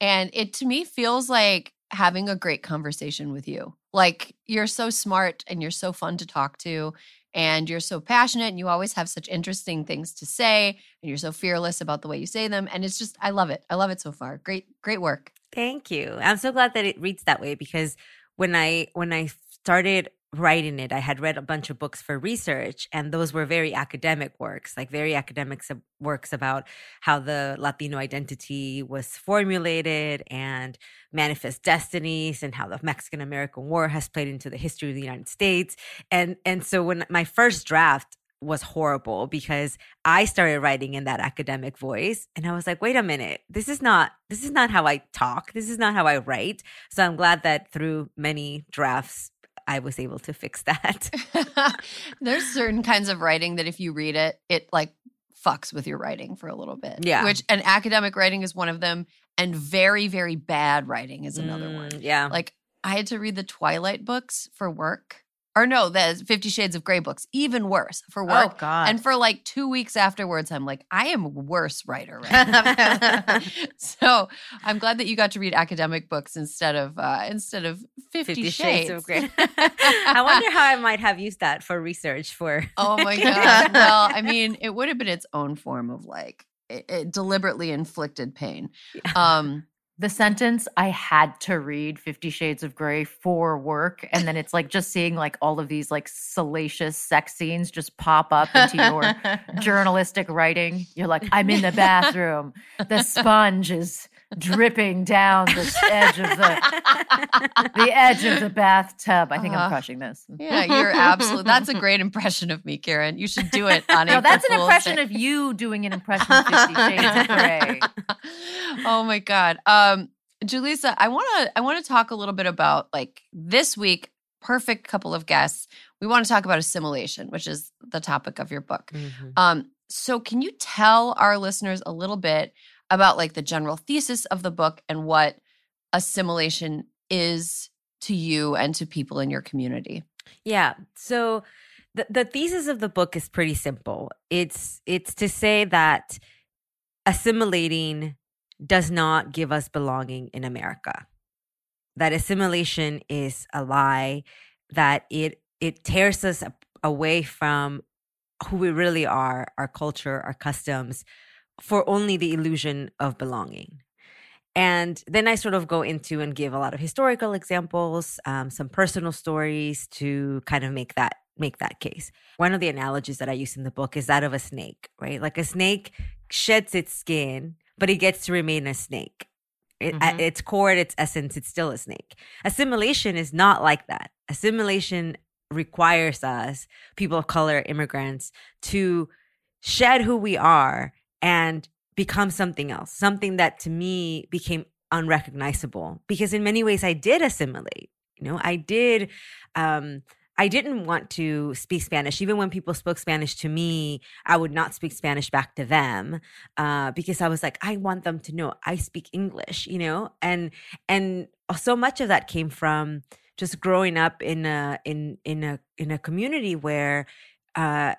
And it to me feels like having a great conversation with you. Like you're so smart and you're so fun to talk to and you're so passionate and you always have such interesting things to say and you're so fearless about the way you say them and it's just I love it. I love it so far. Great great work. Thank you. I'm so glad that it reads that way because when I when I started writing it, I had read a bunch of books for research, and those were very academic works, like very academic sub- works about how the Latino identity was formulated and manifest destinies, and how the Mexican American War has played into the history of the United States. And and so when my first draft was horrible because I started writing in that academic voice and I was like, wait a minute, this is not this is not how I talk. This is not how I write. So I'm glad that through many drafts I was able to fix that. *laughs* There's certain kinds of writing that if you read it, it like fucks with your writing for a little bit. Yeah. Which and academic writing is one of them and very very bad writing is another one. Mm, Yeah. Like I had to read the Twilight books for work. Or no, the Fifty Shades of Grey books, even worse for work. Oh God. And for like two weeks afterwards, I'm like, I am worse writer right *laughs* *laughs* so I'm glad that you got to read academic books instead of uh, instead of Fifty, Fifty Shades. Shades of Grey. *laughs* I wonder how I might have used that for research for Oh my god! well, I mean, it would have been its own form of like it, it deliberately inflicted pain. Um, the sentence I had to read Fifty Shades of Grey for work. And then it's like just seeing like all of these like salacious sex scenes just pop up into your *laughs* journalistic writing. You're like, I'm in the *laughs* bathroom. The sponge is dripping down the edge of the the edge of the bathtub. I think Uh-huh. I'm crushing this. yeah, you're absolutely. That's a great impression of me, Kiran. You should do it on. No, April that's an Fool's impression Day. of you doing an impression of Fifty Shades of Grey. *laughs* oh my god, um, Julissa, I want to I want to talk a little bit about like this week. Perfect couple of guests. We want to talk about assimilation, which is the topic of your book. Um, so can you tell our listeners a little bit about like the general thesis of the book and what assimilation is to you and to people in your community? Yeah. So the the thesis of the book is pretty simple. It's it's to say that assimilating does not give us belonging in America. That assimilation is a lie, that it it tears us away from who we really are, our culture, our customs, for only the illusion of belonging. And then I sort of go into and give a lot of historical examples, um, some personal stories to kind of make that make that case. One of the analogies that I use in the book is that of a snake, right? Like a snake sheds its skin, but it gets to remain a snake. It, At Mhm. its core, at its essence, it's still a snake. Assimilation is not like that. Assimilation requires us, people of color, immigrants, to shed who we are and become something else, something that to me became unrecognizable. Because in many ways, I did assimilate. You know, I did. Um, I didn't want to speak Spanish. Even when people spoke Spanish to me, I would not speak Spanish back to them uh, because I was like, I want them to know I speak English. You know, and and so much of that came from just growing up in a in in a in a community where uh,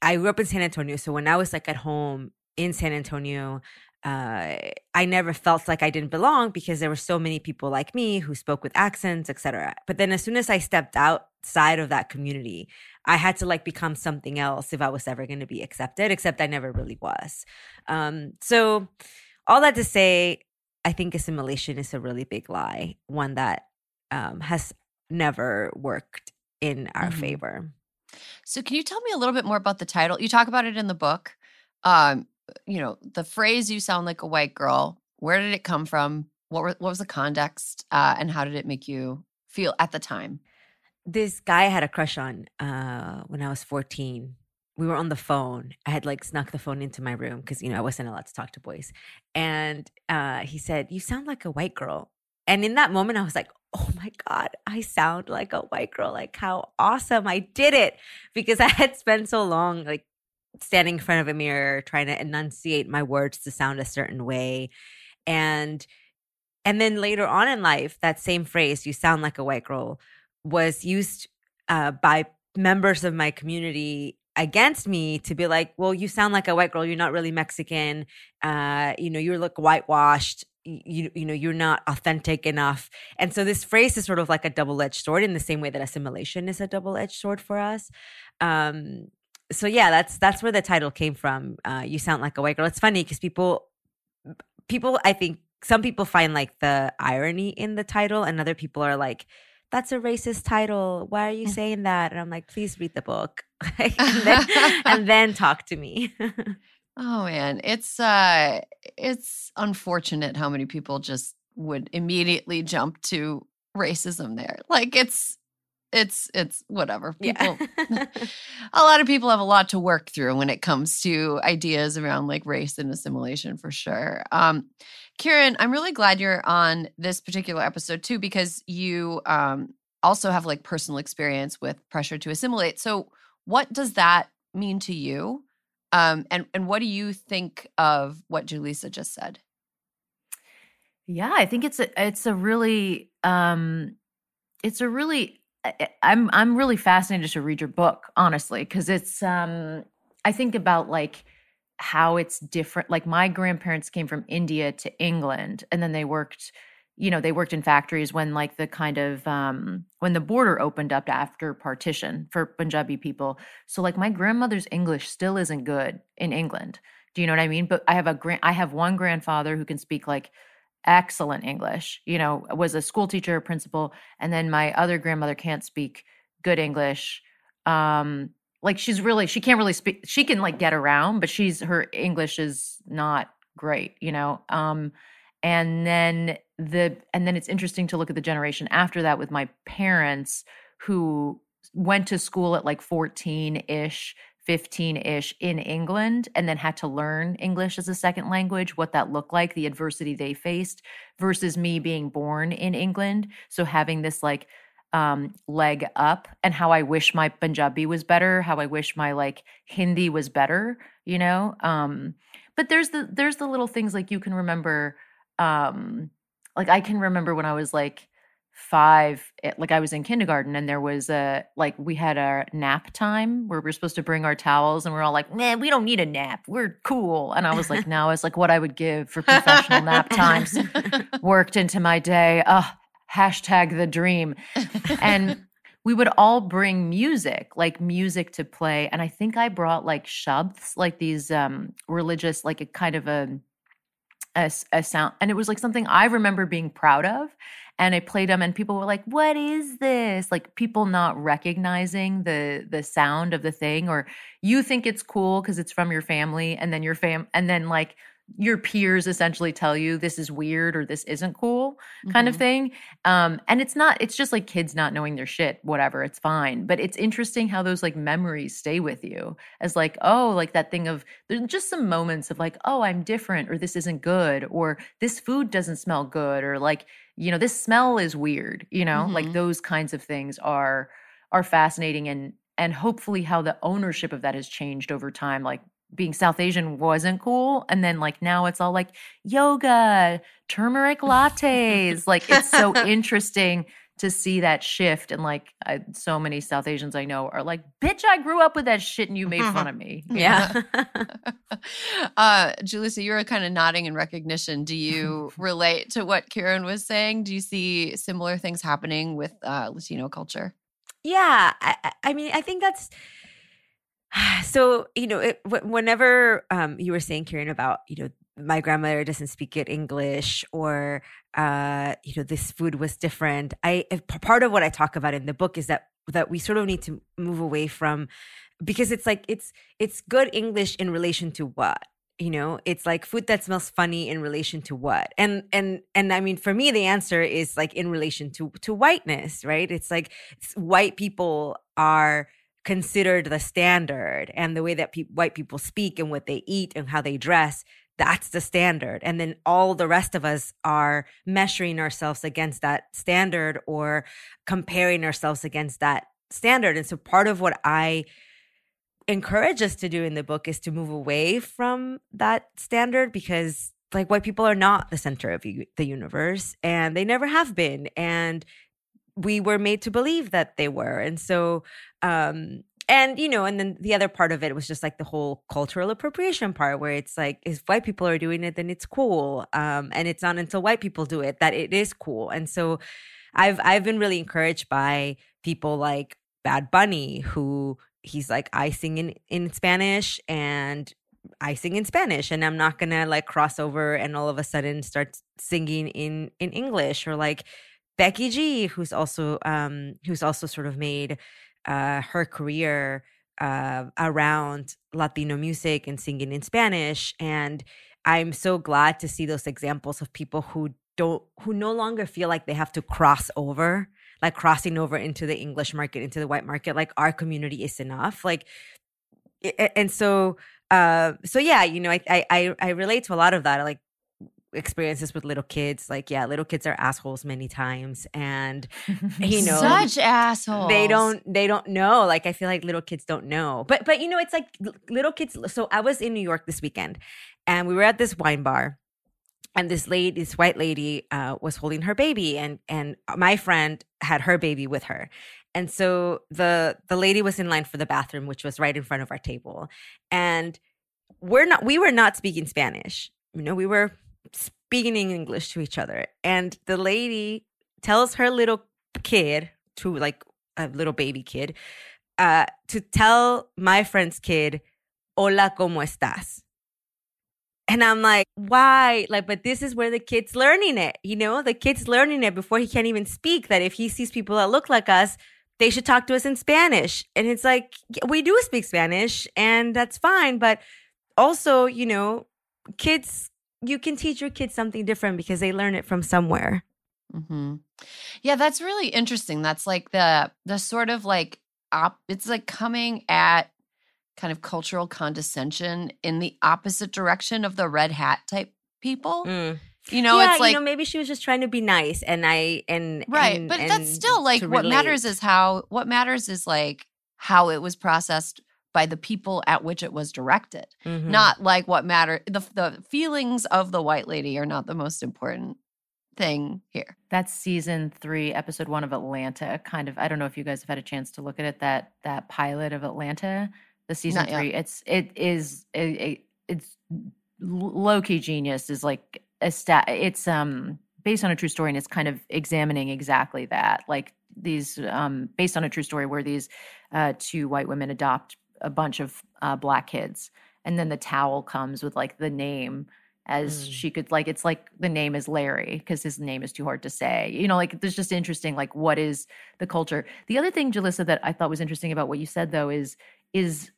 I grew up in San Antonio. So when I was like at home in San Antonio, uh, I never felt like I didn't belong because there were so many people like me who spoke with accents, etc. But then as soon as I stepped outside of that community, I had to like become something else if I was ever going to be accepted, except I never really was. Um, so, all that to say, I think assimilation is a really big lie, one that um, has never worked in our mm-hmm. favor. So, can you tell me a little bit more about the title? You talk about it in the book. Um, you know, the phrase "you sound like a white girl." Where did it come from? What were, what was the context, uh, and how did it make you feel at the time? This guy I had a crush on uh, when I was fourteen. We were on the phone. I had like snuck the phone into my room because you know I wasn't allowed to talk to boys. And uh, he said, "You sound like a white girl." And in that moment, I was like, oh my God, I sound like a white girl. Like, how awesome. I did it because I had spent so long, like, standing in front of a mirror trying to enunciate my words to sound a certain way. And and then later on in life that same phrase you sound like a white girl was used uh, by members of my community against me to be like well you sound like a white girl. You're not really mexican. Uh, you know you look whitewashed. You you know you're not authentic enough. And so this phrase is sort of like a double-edged sword in the same way that assimilation is a double-edged sword for us. Um so yeah, that's that's where the title came from. Uh, you sound like a white girl. It's funny because people, people, I think some people find like the irony in the title, and other people are like, "That's a racist title. Why are you *laughs* saying that?" And I'm like, "Please read the book, *laughs* *laughs* and, then, and then talk to me." oh man, it's uh, it's unfortunate how many people just would immediately jump to racism there. Like it's it's it's whatever. People yeah. *laughs* *laughs* a lot of people have a lot to work through when it comes to ideas around like race and assimilation for sure. Um Kiran i'm really glad you're on this particular episode too because you um also have like personal experience with pressure to assimilate. So what does that mean to you? Um and and what do you think of what julissa just said? Yeah i think it's a it's a really um it's a really I'm I'm really fascinated to read your book, honestly, because it's um I think about like how it's different. Like my grandparents came from India to England and then they worked, you know, they worked in factories when like the kind of um when the border opened up after partition for Punjabi people. So like my grandmother's English still isn't good in England. Do you know what I mean? But I have a grand I have one grandfather who can speak like excellent English, you know, was a school teacher, principal, and then my other grandmother can't speak good English. Um like she's really she can't really speak she can like get around, but she's her English is not great, you know. Um and then the and then it's interesting to look at the generation after that with my parents who went to school at like 14ish 15 ish in England and then had to learn English as a second language, what that looked like, the adversity they faced, versus me being born in England. So having this like um, leg up and how I wish my Punjabi was better, how I wish my like Hindi was better, you know? Um, but there's the there's the little things like you can remember um like I can remember when I was like five eh, like i was in kindergarten and there was a like we had a nap time where we are supposed to bring our towels and we are all like man we don't need a nap. We're cool. And i was like *laughs* now it's like what i would give for professional nap times *laughs* worked into my day. Uh hashtag the dream. And *laughs* we would all bring music like music to play and i think i brought like shabds like these um religious like a kind of a a, a sound and it was like something i remember being proud of and I played them and people were like, "What is this?" Like people not recognizing the the sound of the thing or you think it's cool cuz it's from your family and then your fam and then like your peers essentially tell you this is weird or this isn't cool kind mm-hmm. of thing um and it's not it's just like kids not knowing their shit whatever it's fine but it's interesting how those like memories stay with you as like oh like that thing of there's just some moments of like oh i'm different or this isn't good or this food doesn't smell good or like you know this smell is weird you know mm-hmm. like those kinds of things are are fascinating and and hopefully how the ownership of that has changed over time like being south asian wasn't cool and then like now it's all like yoga turmeric lattes like it's so *laughs* interesting to see that shift and like I, so many south asians i know are like bitch i grew up with that shit and you made fun of me *laughs* *laughs* Yeah. uh, Julissa, you were kind of nodding in recognition. Do you relate to what Kiran was saying? Do you see similar things happening with uh, Latino culture? Yeah, I, I- I mean, I think that's *sighs* so. You know, it, whenever um, you were saying, Kiran, about you know, my grandmother doesn't speak good English, or uh, you know, this food was different. I part of what I talk about in the book is that that we sort of need to move away from because it's like it's it's good English in relation to what you know it's like food that smells funny in relation to what and and and i mean for me the answer is like in relation to to whiteness right it's like white people are considered the standard and the way that pe- white people speak and what they eat and how they dress that's the standard. And then all the rest of us are measuring ourselves against that standard or comparing ourselves against that standard. And so part of what i encourage us to do in the book is to move away from that standard because like white people are not the center of the universe and they never have been. And we were made to believe that they were and so um and you know and then the other part of it was just like the whole cultural appropriation part where it's like if white people are doing it then it's cool um and it's not until white people do it that it is cool and so i've i've been really encouraged by people like bad bunny who he's like i sing in in spanish and I sing in Spanish and I'm not gonna like cross over and all of a sudden start singing in in English or like Becky G, who's also um who's also sort of made uh her career uh around Latino music and singing in Spanish. And I'm so glad to see those examples of people who don't who no longer feel like they have to cross over like crossing over into the English market, into the white market, like our community is enough. Like, and so, uh, so yeah, you know, I, I, I, relate to a lot of that. Like experiences with little kids. Like, yeah, little kids are assholes many times, and *laughs* you know, Such assholes. they don't they don't know like i feel like little kids don't know but but you know it's like little kids so i was in new york this weekend and we were at this wine bar and this lady this white lady uh, was holding her baby and and my friend had her baby with her and so the the lady was in line for the bathroom which was right in front of our table and we're not we were not speaking spanish you know we were speaking in english to each other and the lady tells her little kid to like a little baby kid uh to tell my friend's kid hola cómo estás? And i'm like why? Like but this is where the kid's learning it you know? The kid's learning it before he can't even speak that if he sees people that look like us they should talk to us in spanish. And it's like we do speak spanish and that's fine but also you know kids you can teach your kids something different because they learn it from somewhere hmm Yeah, that's really interesting. That's like the the sort of like op. It's like coming at kind of cultural condescension in the opposite direction of the red hat type people. You know, yeah, it's like you know, maybe she was just trying to be nice, and I and right, and- but and that's still like what matters is how what matters is like how it was processed by the people at which it was directed. Mhm. Not like what matter the the feelings of the white lady are not the most important thing here. That's season three, episode one of Atlanta. Kind of. I don't know if you guys have had a chance to look at it. That that pilot of Atlanta, the season Not yet. three. It's it is it, it- it's low key genius. Is like a stat. It's um based on a true story, and it's kind of examining exactly that. Like these um based on a true story where these uh two white women adopt a bunch of uh, black kids, and then the towel comes with like the name as Mm. she could like it's like the name is Larry because his name is too hard to say. You know, like there's just interesting like what is the culture. The other thing, Julissa, that I thought was interesting about what you said though is is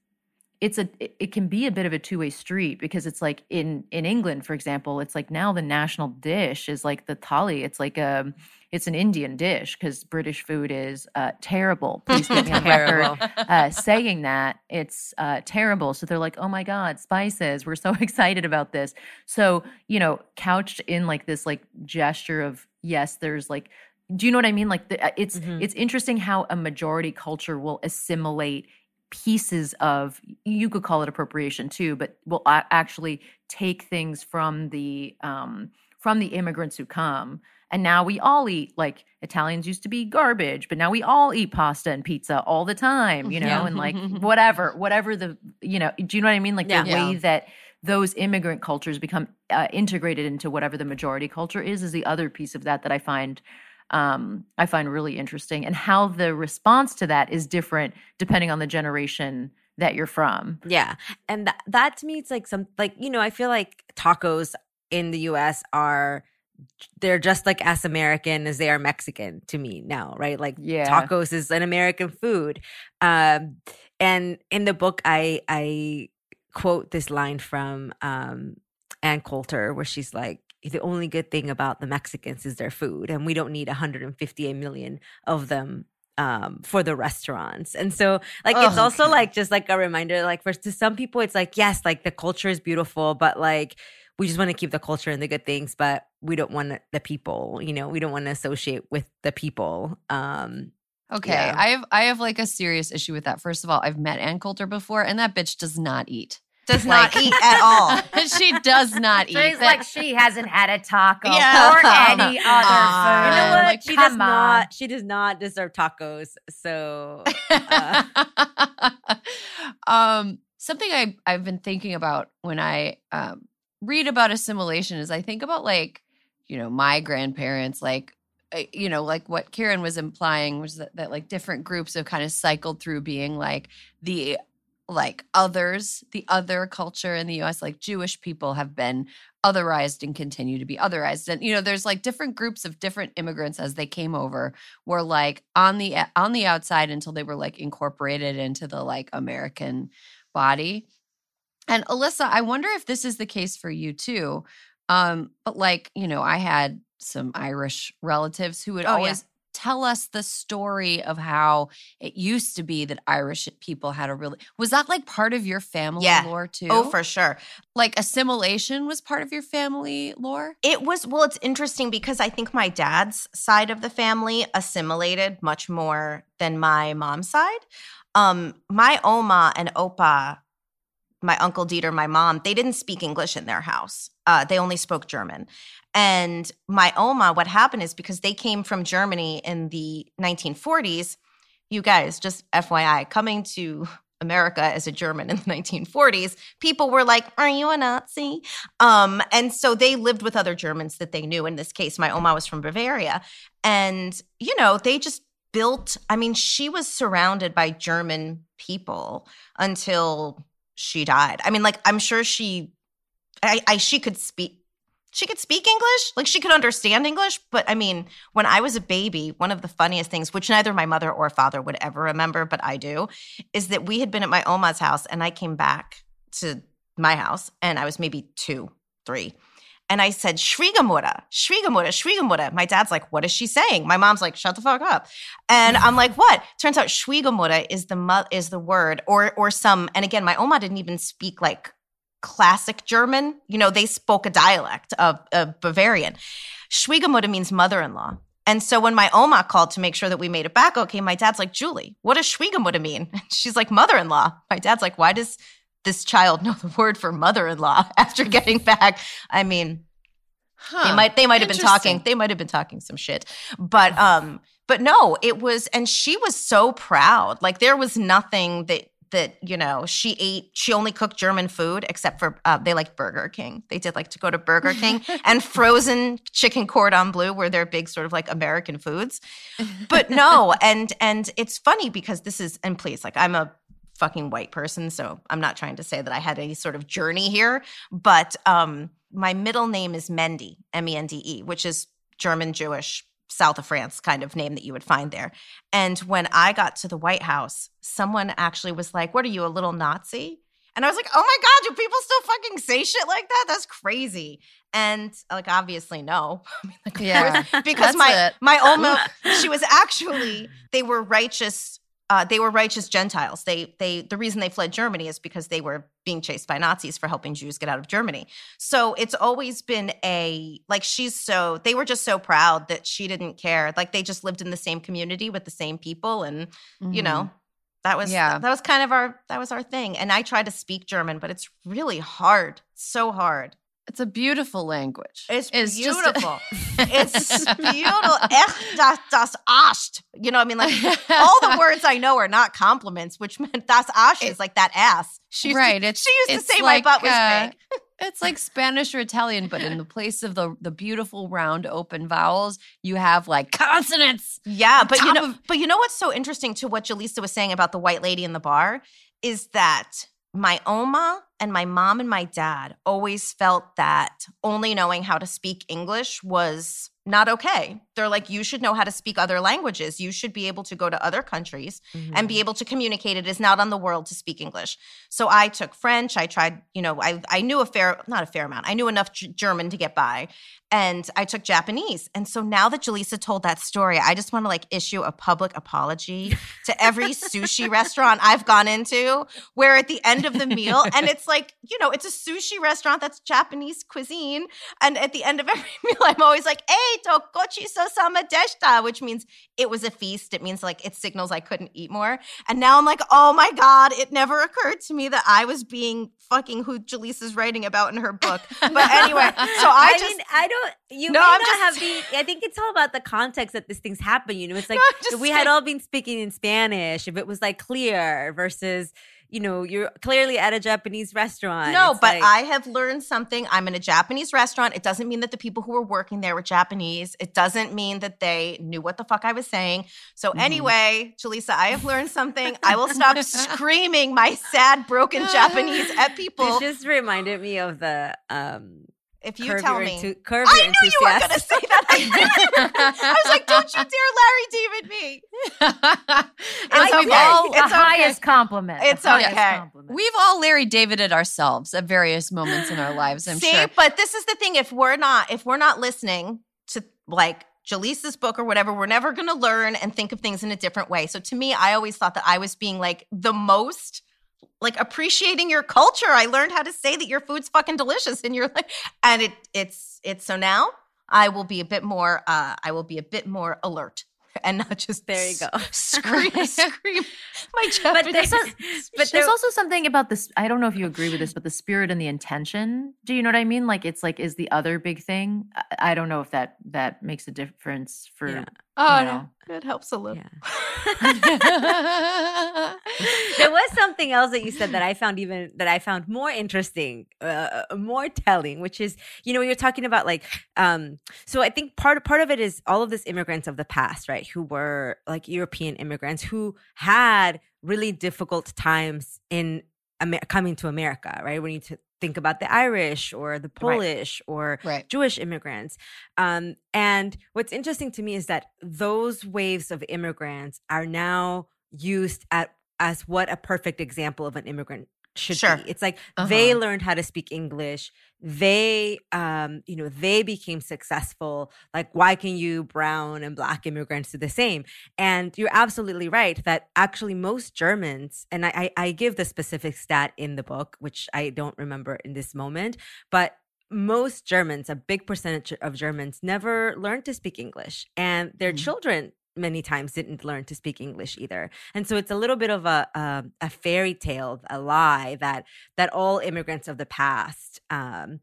it's a it, can be a bit of a two-way street because it's like in in England, for example, it's like now the national dish is like the thali. It's like a it's an Indian dish because British food is uh, terrible. *laughs* Please get me on record uh, saying that it's uh, terrible. So they're like, oh my God, spices. We're so *laughs* excited about this. So, you know, couched in like this like gesture of, yes, there's like, do you know what I mean? Like the, uh, it's, Mhm. it's interesting how a majority culture will assimilate pieces of, you could call it appropriation too, but will actually take things from the, um, from the immigrants who come and now we all eat like Italians used to be garbage, but now we all eat pasta and pizza all the time, you know, Yeah. and like *laughs* whatever, whatever the, you know, do you know what I mean? Like Yeah. the way that those immigrant cultures become uh, integrated into whatever the majority culture is, is the other piece of that that I find. Um, I find really interesting, and how the response to that is different depending on the generation that you're from. Yeah. And that, that to me, it's like some, like, you know, I feel like tacos in the US are, they're just like as American as they are Mexican to me now, right? Like Yeah. tacos is an American food. Um, and in the book, I, I quote this line from um, Ann Coulter where she's like, the only good thing about the Mexicans is their food, and we don't need 158 million of them um for the restaurants and so like it's Oh, also God. like just like a reminder like for to some people it's like yes like the culture is beautiful but like we just want to keep the culture and the good things but we don't want the people you know we don't want to associate with the people um Okay, Yeah. I have I have like a serious issue with that. First of all, I've met Ann Coulter before, and that bitch does not eat. Does not Like- eat at all. *laughs* she does not eat. She's like she hasn't had a taco Yeah. or any *laughs* other Aw. food. you know what Like, she does come not on. she does not deserve tacos so uh, *laughs* um, something I I've been thinking about when I um, read about assimilation is I think about like you know my grandparents like uh, you know like what Kiran was implying was that, that like different groups have kind of cycled through being like the like others the other culture in the US like Jewish people have been otherized and continue to be otherized and you know there's like different groups of different immigrants as they came over were like on the on the outside until they were like incorporated into the like American body. And Alyssa, I wonder if this is the case for you too. Um, but like, you know, I had some Irish relatives who would Oh, yeah. Tell us the story of how it used to be that Irish people had a really was that like part of your family Yeah. lore too? Oh, for sure. like assimilation was part of your family lore? It was well, it's interesting because I think my dad's side of the family assimilated much more than my mom's side. Um, my oma and opa, my uncle Dieter, my mom, they didn't speak English in their house. Uh, they only spoke German. And my oma, what happened is because they came from Germany in the 1940s, you guys, just FYI, coming to America as a German in the 1940s, people were like, Are you a Nazi? Um, and so they lived with other Germans that they knew. In this case, my Oma was from Bavaria. And, you know, they just built, I mean, she was surrounded by German people until she died. I mean, like, I'm sure she, I, I she could speak. She could speak English, like she could understand English, but I mean, when I was a baby, one of the funniest things, which neither my mother or father would ever remember, but I do, is that we had been at my Oma's house and I came back to my house and I was maybe two, three. And I said, Shrigamura, Shrigamura, Shrigamura. My dad's like, what is she saying? My mom's like, shut the fuck up. And I'm like, what? Turns out Shrigamura is the is the word or or some, and again, my Oma didn't even speak like classic German. You know, they spoke a dialect of, of Bavarian. Schwiegermutter means mother-in-law. And so when my Oma called to make sure that we made it back okay, my dad's like, Julie, what does Schwiegermutter mean? *laughs* She's like, mother-in-law. My dad's like, why does this child know the word for mother-in-law *laughs* after getting back? I mean, they might they might have been talking they might have been talking some shit. But um but no, it was and she was so proud. Like there was nothing that that you know she ate she only cooked german food except for uh, they liked burger king. They did like to go to burger king *laughs* and frozen chicken cordon bleu were their big sort of like american foods. But no *laughs* and and it's funny because this is and please like i'm a fucking white person so i'm not trying to say that i had any sort of journey here but um my middle name is mendy m-e-n-d-e which is german jewish south of france kind of name that you would find there and when i got to the white house someone actually was like what are you a little nazi and I was like, oh my God, do people still fucking say shit like that? That's crazy. And like, obviously, no. *laughs* I mean, like, Yeah. course, because my it. my *laughs* Oma, she was actually they were righteous. Uh, they were righteous Gentiles. They they the reason they fled Germany is because they were being chased by Nazis for helping Jews get out of Germany. So it's always been a like she's so they were just so proud that she didn't care. Like they just lived in the same community with the same people, and you know that was Yeah. that was kind of our that was our thing. And I try to speak German, but it's really hard, so hard. It's a beautiful language. It's, a- beautiful. *laughs* it's beautiful. Echt das, das Ascht. You know, what I mean, like all the words I know are not compliments, which meant das Ascht is like that ass. She right. To, it's, she used to say like, my butt was uh, big. *laughs* it's like Spanish or Italian, but in the place of the the beautiful round open vowels, you have like consonants. Yeah, but you know, of- but you know what's so interesting to what Julissa was saying about the white lady in the bar is that my oma and my mom and my dad always felt that only knowing how to speak English was not okay. They're like, you should know how to speak other languages. You should be able to go to other countries Mm-hmm. and be able to communicate. It is not on the world to speak English. So I took French. I tried, you know, I, I knew a fair, not a fair amount. I knew enough German to get by. And I took Japanese. And so now that Julissa told that story, I just want to like issue a public apology *laughs* to every sushi restaurant I've gone into where at the end of the meal, *laughs* and it's like, you know, it's a sushi restaurant that's Japanese cuisine. And at the end of every *laughs* meal, I'm always like, hey, tokochi so sama deshita, which means it was a feast. It means like it signals I couldn't eat more. And now I'm like, oh my God, it never occurred to me that I was being fucking who Julissa's writing about in her book. But anyway, so I, I, just. mean, I don't. You No, may I'm not just- have *laughs* the. I think it's all about the context that these things happen. You know, it's like if we saying. had all been speaking in Spanish, if it was like clear versus, you know, you're clearly at a Japanese restaurant. No, It's but like- I have learned something. I'm in a Japanese restaurant. It doesn't mean that the people who were working there were Japanese. It doesn't mean that they knew what the fuck I was saying. So Mm-hmm. anyway, Julissa, I have learned something. I will stop *laughs* screaming my sad, broken *laughs* Japanese at people. This just reminded me of the um. If you curb tell me. Entu- curb I your knew you were going to say that. I, knew. I was like, don't you dare Larry David me. *laughs* It's okay. we've all It's the okay. highest compliment. the It's highest okay. compliment. We've all Larry Davided ourselves at various moments in our lives. I'm See, sure. but this is the thing. If we're not, if we're not listening to like Julissa's book or whatever, we're never going to learn and think of things in a different way. So to me, I always thought that I was being like the most like appreciating your culture. I learned how to say that your food's fucking delicious and you're like, and it it's it's so now I will be a bit more uh I will be a bit more alert and not just There you go. scream *laughs* scream my But Japanese. there's, *laughs* but There's also something about this. I don't know if you agree with this, but the spirit and the intention. Do you know what I mean? Like it's like is the other big thing. I, I don't know if that that makes a difference for. Yeah. Oh you no, it helps a little. Yeah. *laughs* *laughs* there was something else that you said that I found even that I found more interesting, uh, more telling, which is you know you're talking about like um so I think part part of it is all of these immigrants of the past, right, who were like European immigrants who had really difficult times in Amer- coming to America, right? When you t- think about the Irish or the Polish or Right. Jewish immigrants. Um, and what's interesting to me is that those waves of immigrants are now used at as what a perfect example of an immigrant should Sure. be. It's like Uh-huh. they learned how to speak English. They, um, you know, they became successful. Like, why can you brown and black immigrants do the same? And you're absolutely right that actually most Germans, and I, I, I give the specific stat in the book, which I don't remember in this moment, but most Germans, a big percentage of Germans, never learned to speak English, and their Mhm. children many times didn't learn to speak English either. And so it's a little bit of a a, a fairy tale, a lie that that all immigrants of the past. Um,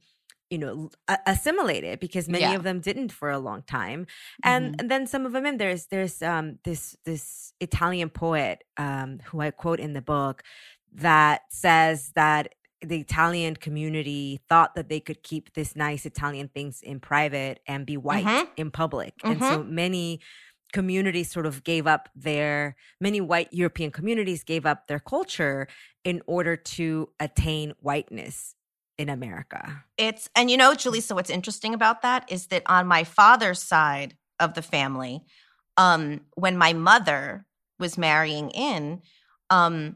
you know, assimilated because many Yeah. of them didn't for a long time, and, and then some of them. And there's there's um this this Italian poet um who I quote in the book that says that the Italian community thought that they could keep this nice Italian things in private and be white Mhm. in public. And so many communities sort of gave up their many white European communities gave up their culture in order to attain whiteness in America. It's and you know, Julissa, what's interesting about that is that on my father's side of the family, um, when my mother was marrying in, um,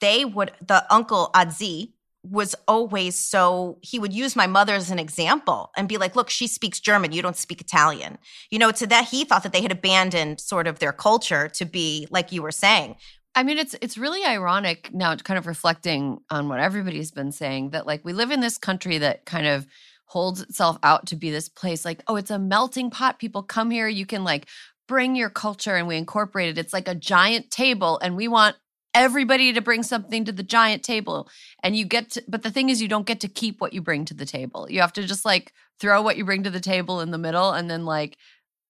they would the uncle Adzi was always so he would use my mother as an example and be like, look, she speaks German, you don't speak Italian. You know, to that he thought that they had abandoned sort of their culture to be like you were saying. I mean, it's it's really ironic now, kind of reflecting on what everybody's been saying that like we live in this country that kind of holds itself out to be this place like, oh, it's a melting pot. People come here, you can like bring your culture and we incorporate it. It's like a giant table, and we want everybody to bring something to the giant table. And you get to but the thing is you don't get to keep what you bring to the table. You have to just like throw what you bring to the table in the middle and then like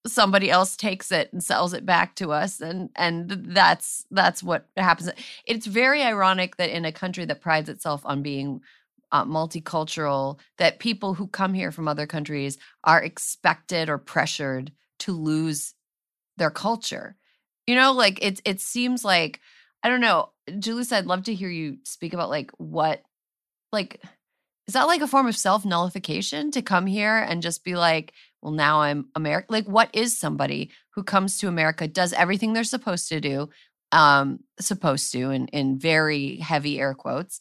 somebody else takes it and sells it back to us. And and that's that's what happens. It's very ironic that in a country that prides itself on being uh, multicultural that people who come here from other countries are expected or pressured to lose their culture. You know like it it seems like I don't know. Julissa, I'd love to hear you speak about like what, like, is that like a form of self nullification to come here and just be like, well, now I'm America? Like, what is somebody who comes to America, does everything they're supposed to do, um, supposed to, in, in very heavy air quotes,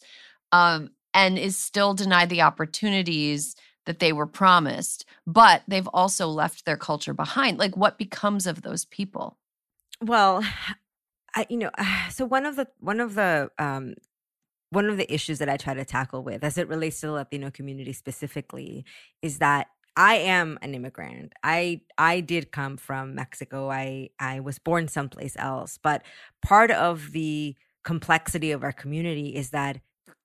um, and is still denied the opportunities that they were promised, but they've also left their culture behind? Like, what becomes of those people? Well, I, you know, *sighs* so one of the one of the um, one of the issues that I try to tackle with, as it relates to the Latino community specifically, is that I am an immigrant. I I did come from Mexico. I I was born someplace else, but part of the complexity of our community is that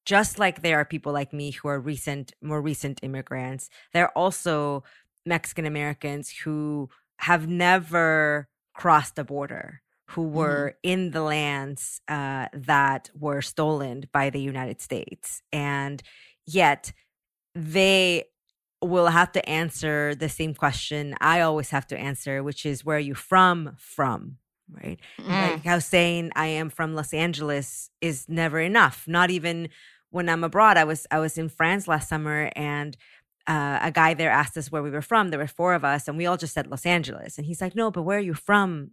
just like there are people like me who are recent more recent immigrants, there are also Mexican Americans who have never crossed the border who mm-hmm. were mm-hmm. in the lands uh, that were stolen by the United States. And yet they will have to answer the same question I always have to answer, which is where are you from? From, right? Mm. Like how saying I am from Los Angeles is never enough. Not even when I'm abroad. I was I was in France last summer and uh, a guy there asked us where we were from. There were four of us, and we all just said Los Angeles. And he's like, "No, but where are you from?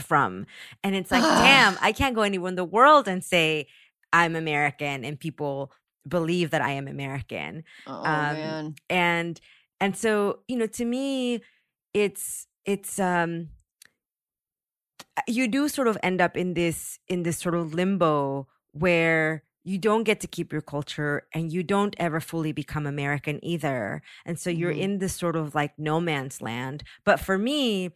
From. And it's like, damn, *sighs* I can't go anywhere in the world and say I'm American and people believe that I am American. Oh um, man. And and so, you know, to me, it's it's um you do sort of end up in this in this sort of limbo where you don't get to keep your culture and you don't ever fully become American either. And so you're mm-hmm. in this sort of like no man's land. But for me,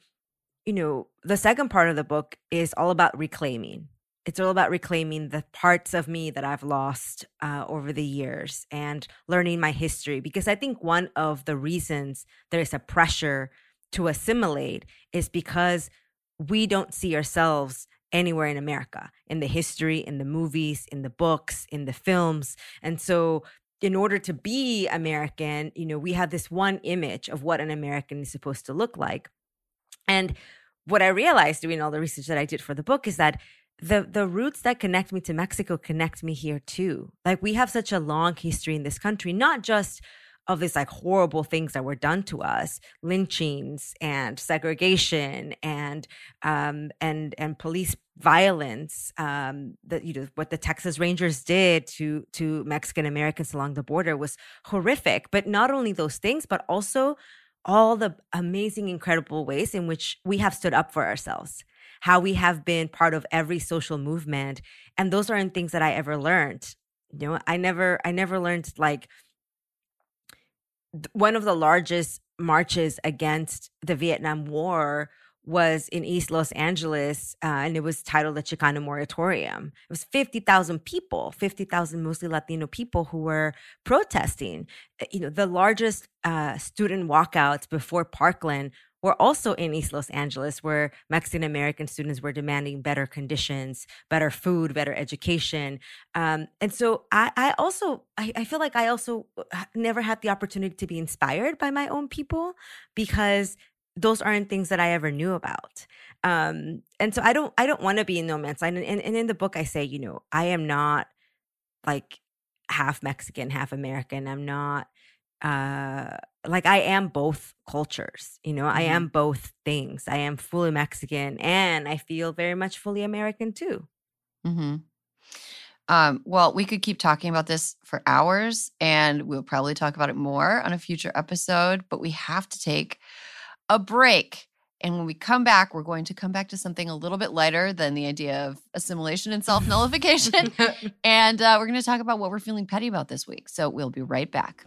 you know, the second part of the book is all about reclaiming. It's all about reclaiming the parts of me that I've lost uh, over the years and learning my history. Because I think one of the reasons there is a pressure to assimilate is because we don't see ourselves anywhere in America, in the history, in the movies, in the books, in the films. And so in order to be American, you know, we have this one image of what an American is supposed to look like. And what I realized doing all the research that I did for the book is that the the roots that connect me to Mexico connect me here too. Like we have such a long history in this country, not just of these like horrible things that were done to us, lynchings and segregation and um, and and police violence. Um, that you know what the Texas Rangers did to to Mexican Americans along the border was horrific. But not only those things, but also all the amazing, incredible ways in which we have stood up for ourselves, how we have been part of every social movement. And those aren't things that I ever learned. You know, I never, I never learned like one of the largest marches against the Vietnam War was in East Los Angeles, uh, and it was titled the Chicano Moratorium. It was 50,000 people, 50,000 mostly Latino people who were protesting. Uh, you know, the largest uh, student walkouts before Parkland were also in East Los Angeles, where Mexican American students were demanding better conditions, better food, better education. Um, and so I, I also, I, I, feel like I also uh, never had the opportunity to be inspired by my own people because those aren't things that I ever knew about. Um, and so I don't I don't want to be in no man's land. And, and, and in the book I say, you know, I am not like half Mexican, half American. I'm not uh like I am both cultures, you know, mm-hmm. I am both things. I am fully Mexican and I feel very much fully American too. Mm-hmm. Um, well, we could keep talking about this for hours and we'll probably talk about it more on a future episode, but we have to take a break. And when we come back, we're going to come back to something a little bit lighter than the idea of assimilation and self nullification. *laughs* and uh, we're going to talk about what we're feeling petty about this week. So we'll be right back.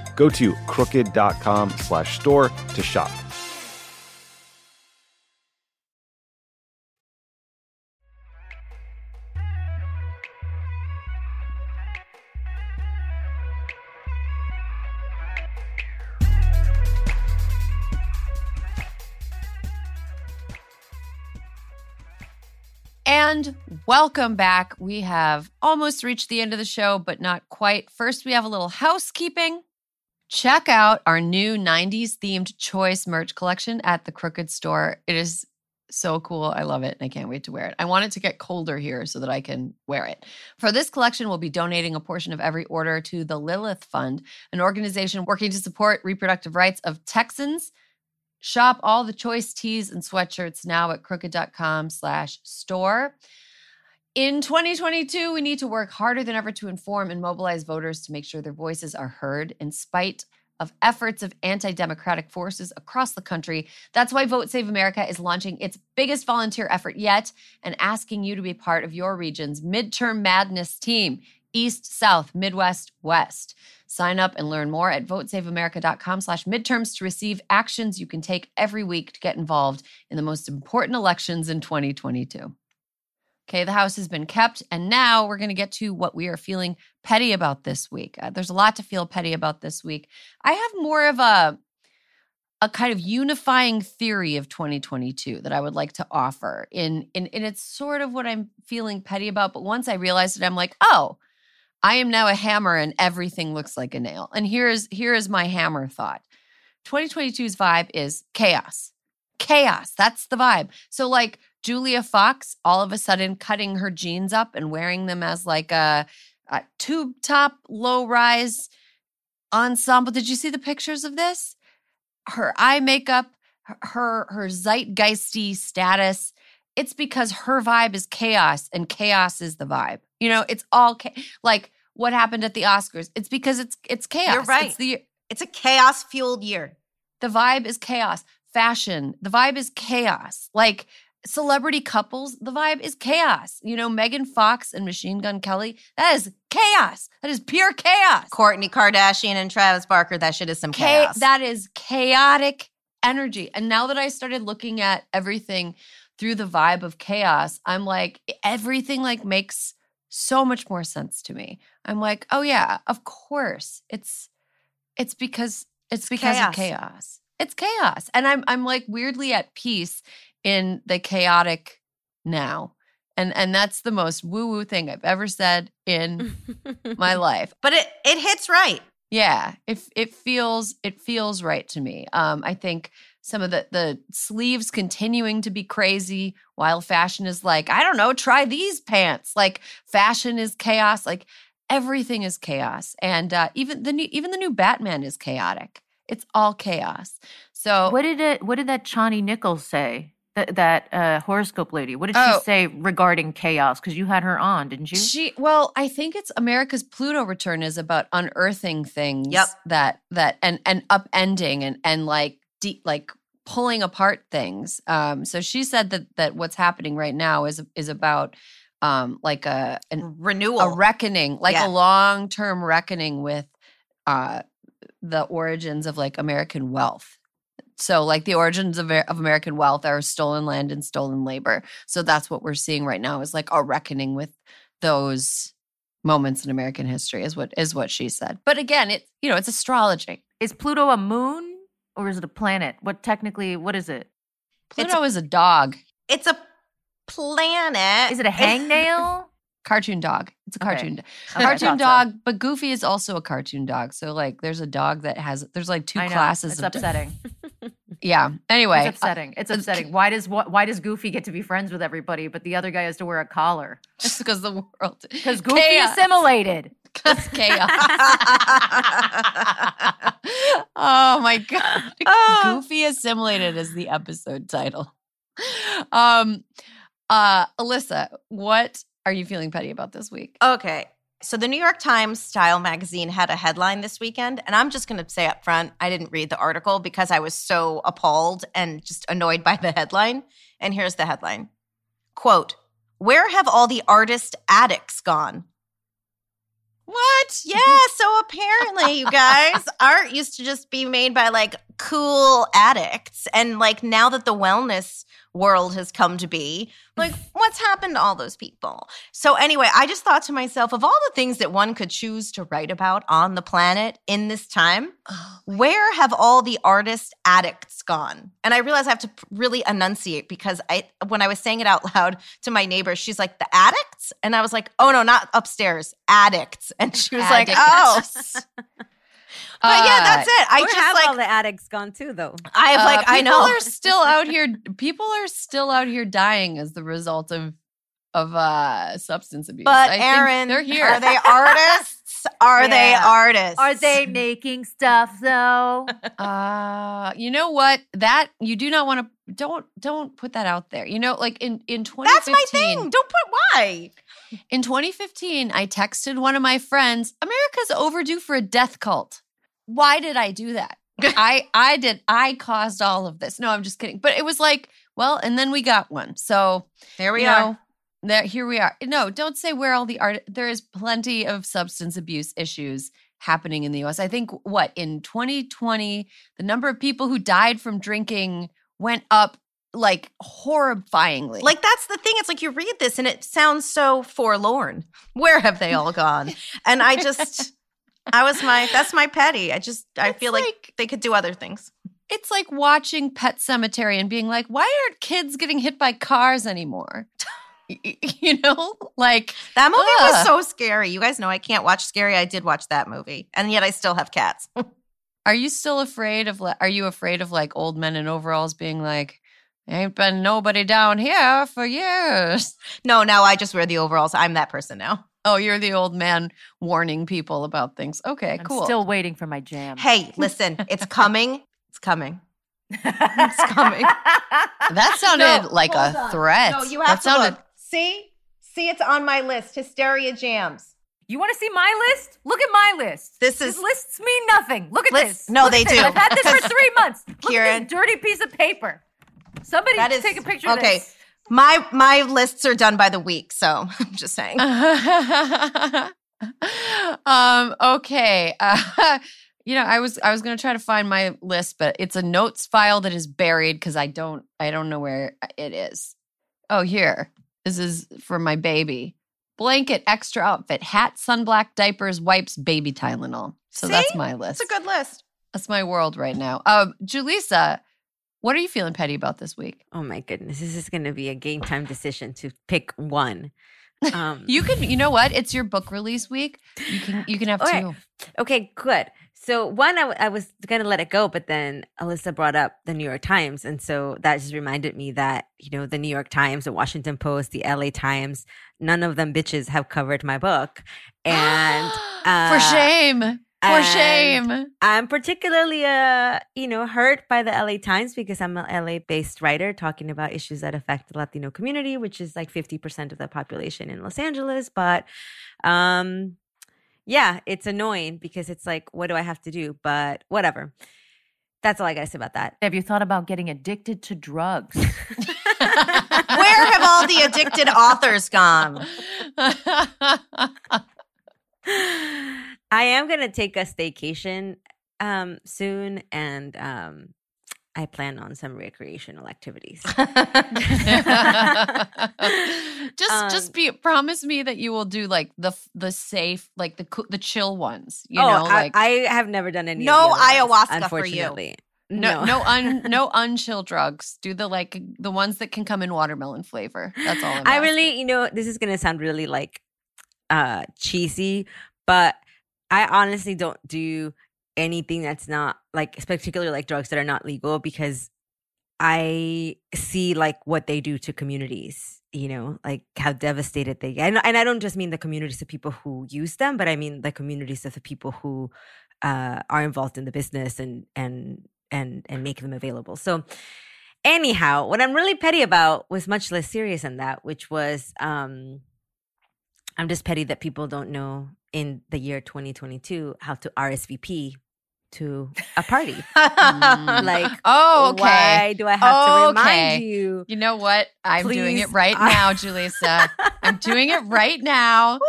Go to crooked.com slash store to shop. And welcome back. We have almost reached the end of the show, but not quite. First, we have a little housekeeping. Check out our new 90s themed choice merch collection at the Crooked Store. It is so cool. I love it and I can't wait to wear it. I want it to get colder here so that I can wear it. For this collection, we'll be donating a portion of every order to the Lilith Fund, an organization working to support reproductive rights of Texans. Shop all the choice tees and sweatshirts now at crooked.com slash store. In 2022, we need to work harder than ever to inform and mobilize voters to make sure their voices are heard in spite of efforts of anti democratic forces across the country. That's why Vote Save America is launching its biggest volunteer effort yet and asking you to be part of your region's midterm madness team East, South, Midwest, West. Sign up and learn more at votesaveamerica.com slash midterms to receive actions you can take every week to get involved in the most important elections in 2022. Okay, the house has been kept, and now we're going to get to what we are feeling petty about this week. Uh, there's a lot to feel petty about this week. I have more of a a kind of unifying theory of 2022 that I would like to offer. In in and it's sort of what I'm feeling petty about, but once I realized it, I'm like, oh, I am now a hammer and everything looks like a nail. And here is here is my hammer thought. 2022's vibe is chaos. Chaos. That's the vibe. So like Julia Fox all of a sudden cutting her jeans up and wearing them as like a, a tube top low rise ensemble. Did you see the pictures of this? Her eye makeup, her her zeitgeisty status. It's because her vibe is chaos and chaos is the vibe. You know, it's all like what happened at the Oscars. It's because it's it's chaos. You're right. It's the It's a chaos fueled year. the vibe is chaos. Fashion, the vibe is chaos. Like celebrity couples, the vibe is chaos. You know, Megan Fox and Machine Gun Kelly, that is chaos. That is pure chaos. Kourtney Kardashian and Travis Barker, that shit is some Cha- chaos. That is chaotic energy. And now that I started looking at everything through the vibe of chaos, I'm like, everything like makes so much more sense to me. I'm like, oh yeah, of course. It's it's because it's, because of chaos. chaos. It's chaos. And I'm I'm like weirdly at peace in the chaotic now. And and that's the most woo-woo thing I've ever said in my *laughs* life. but it it hits right. Yeah, it it feels it feels right to me. Um, I think some of the the sleeves continuing to be crazy while fashion is like, I don't know, try these pants. Like fashion is chaos. Like everything is chaos, and uh, even the new even the new Batman is chaotic. It's all chaos. So What did it? What did that Chani Nicholas say? That that uh, horoscope lady. What did Oh. she say regarding chaos? Because you had her on, didn't you? She well, I think it's America's Pluto return is about unearthing things Yep. that that and and upending and and like deep like pulling apart things. Um so she said that that what's happening right now is is about um like a an, Renewal. a reckoning, like Yeah. a long-term reckoning with uh the origins of like American wealth. So, like the origins of, of American wealth are stolen land and stolen labor. So that's what we're seeing right now is like a reckoning with those moments in American history. Is what is what she said. But again, it you know it's astrology. Is Pluto a moon or is it a planet? What technically? What is it? Pluto is a dog, it's a planet. Is it a hangnail? *laughs* cartoon dog. It's a Okay. cartoon, Okay, I cartoon thought so. dog. But Goofy is also a cartoon dog. So like, there's a dog that has there's like two I know, classes. It's of do- upsetting. *laughs* Yeah. Anyway, It's upsetting. It's upsetting. Why does wh- why does Goofy get to be friends with everybody, but the other guy has to wear a collar? just because the world Because Goofy Chaos. assimilated. *laughs* Because chaos. *laughs* oh my god. *laughs* Goofy assimilated is the episode title. Um uh Alyssa, what are you feeling petty about this week? Okay. So the New York Times Style magazine had a headline this weekend, and I'm just going to say up front, I didn't read the article because I was so appalled and just annoyed by the headline. And here's the headline. Quote, "Where have all the artist addicts gone?" What? Mm-hmm. Yeah, so apparently, you guys, *laughs* art used to just be made by like cool addicts. And like now that the wellness world has come to be, like *laughs* what's happened to all those people? So, anyway, I just thought to myself of all the things that one could choose to write about on the planet in this time, oh where have all the artist addicts gone? And I realized I have to really enunciate because I, when I was saying it out *laughs* loud to my neighbor, she's like, the addicts? And I was like, oh no, not upstairs, addicts. And she was like, oh. *laughs* But yeah, that's it. I just have like, all the addicts gone too, though? I have Uh, like, I know people are still out here. People are still out here dying as the result of of uh substance abuse. But I think Erin, they're here. Are they artists? Are they artists? Are they making stuff though? *laughs* Uh, you know what? That you do not want to. Don't don't put that out there. You know, like in in That's my thing. Don't put why. In 2015, I texted one of my friends, America's overdue for a death cult. Why did I do that? *laughs* I I did I caused all of this. No, I'm just kidding. But it was like, well, and then we got one. So There we are. know, there here we are. No, don't say where all the art there is plenty of substance abuse issues happening in the US. I think what in 2020, the number of people who died from drinking went up like horrifyingly. Like that's the thing. It's like you read this and it sounds so forlorn. Where have they all gone? *laughs* And I just I was my that's my petty. I just I It's feel like, like- they could do other things. It's like watching Pet Sematary and being like, why aren't kids getting hit by cars anymore? *laughs* You know, like That movie was so scary. You guys know I can't watch scary. I did watch that movie. And yet I still have cats. *laughs* Are you still afraid of? Are you afraid of like old men in overalls being like, "Ain't been nobody down here for years"? no, now I just wear the overalls. I'm that person now. Oh, you're the old man warning people about things. Okay, I'm cool. still waiting for my jam. Hey, listen, it's coming. It's coming. It's coming. *laughs* that sounded No, like a on. threat. No, you have that to sounded. look. See? See, it's on my list. Hysteria jams. You want to see my list? Look at my list. This These is- lists mean nothing. Look at Let's- this. no, Look they at this. do. I've had this for three months. Look Kiran. at this dirty piece of paper. Somebody That is take a picture of this. okay. My my lists are done by the week, so *laughs* I'm just saying. *laughs* um. Okay. Uh, *laughs* you know, I was I was gonna try to find my list, but it's a notes file that is buried because I don't I don't know where it is. Oh, here. This is for my baby. Blanket, extra outfit, hat, sunblock, diapers, wipes, baby Tylenol. So that's my list. It's a good list. That's my world right now. Um, Julissa, what are you feeling petty about this week? Oh my goodness, this is going to be a game time decision to pick one. *laughs* Um, You can, you know what? It's your book release week. You can, you can *gasps* have two. Okay, good. So one, I, w- I was gonna let it go, but then Alyssa brought up the New York Times, and so that just reminded me that you know the New York Times, the Washington Post, the L.A. Times, none of them bitches have covered my book, and *gasps* uh, for shame, for and shame. I'm particularly uh you know hurt by the LA Times because I'm a LA based writer talking about issues that affect the Latino community, which is like 50% of the population in Los Angeles. But um yeah, it's annoying because it's like, what do I have to do? But whatever. That's all I gotta say about that. Have you thought about getting addicted to drugs? *laughs* Where have all the addicted authors gone? *laughs* *laughs* I am gonna take a staycation um soon and um I plan on some recreational activities. *laughs* *laughs* just, just Um, be promise me that you will do like the the safe, like the the chill ones. You oh, know, I, like I have never done any. No other ones, ayahuasca for you. unfortunately. no no un *laughs* no unchill drugs. Do the like the ones that can come in watermelon flavor. That's all. I'm I asking. really, you know, this is gonna sound really like uh cheesy, but I honestly don't do anything that's not like particularly like drugs that are not legal because I see like what they do to communities, you know, like how devastated they get. And, and I don't just mean the communities of people who use them, but I mean the communities of the people who uh, are involved in the business and and and and make them available. So anyhow, what I'm really petty about was much less serious than that, which was um I'm just petty that people don't know in the year 2022 how to RSVP to a party. *laughs* like, oh, okay. why do I have to Okay. remind you? You know what? I'm doing it right I- now, Julissa. I'm doing it right now. *laughs* Ooh,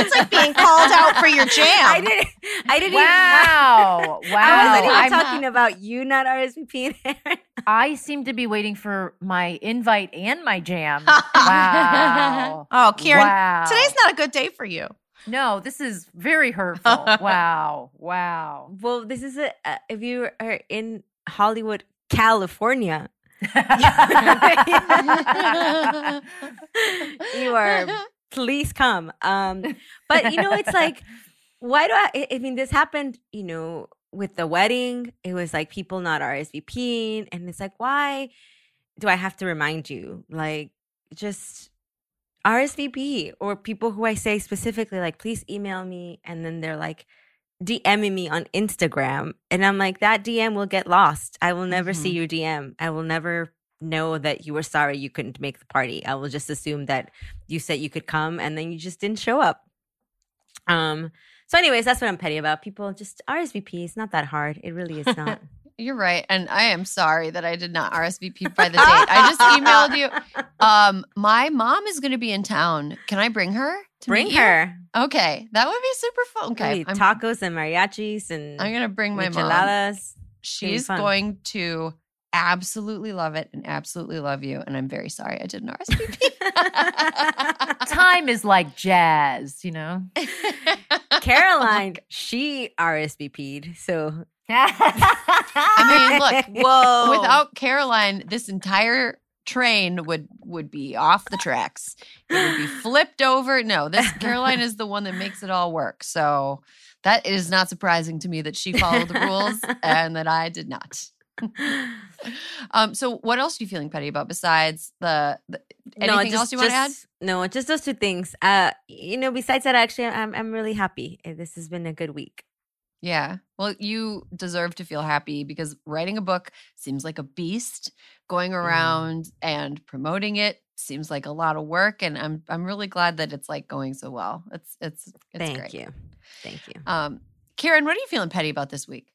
it's like being called out for your jam. I didn't. I didn't *laughs* Wow. even. wow. I wasn't even I'm- talking about you not RSVPing. I seem to be waiting for my invite and my jam. Wow. Oh, Kiran, Wow. today's not a good day for you. No, this is very hurtful. *laughs* wow. Wow. well, this is a. Uh, if you are in Hollywood, California, *laughs* you are *laughs* please come um but you know it's like why do i I- i mean this happened you know with the wedding it was like people not rsvping and it's like why do i have to remind you like just rsvp or people who i say specifically like please email me and then they're like DMing me on Instagram. And I'm like, that DM will get lost. I will never see your DM. I will never know that you were sorry you couldn't make the party. I will just assume that you said you could come and then you just didn't show up. Um, so anyways, that's what I'm petty about. People just RSVP. It's not that hard. It really is not. *laughs* You're right. And I am sorry that I did not RSVP by the date. I just emailed you. *laughs* Um, my mom is going to be in town. Can I bring her? to Bring meet you? her. Okay. That would be super fun. Okay. Okay. I'm, Tacos and mariachis and I'm going to bring my mom. She's going to absolutely love it and absolutely love you. And I'm very sorry I didn't RSVP. *laughs* Time is like jazz, you know? *laughs* Caroline, she RSVP'd. So I mean, look, *laughs* Whoa. without Caroline, this entire train would would be off the tracks. It would be flipped over. No, this Caroline is the one that makes it all work. So that is not surprising to me that she followed the rules *laughs* and that I did not. um, so what else are you feeling petty about besides the, the anything else you want to add? No, just those two things. Uh, you know, besides that, actually, I'm I'm really happy. This has been a good week. Yeah. Well, you deserve to feel happy because writing a book seems like a beast. Going around and promoting it seems like a lot of work, and I'm I'm really glad that it's like going so well. It's it's it's Thank great. you, thank you. Um, Kiran, what are you feeling petty about this week?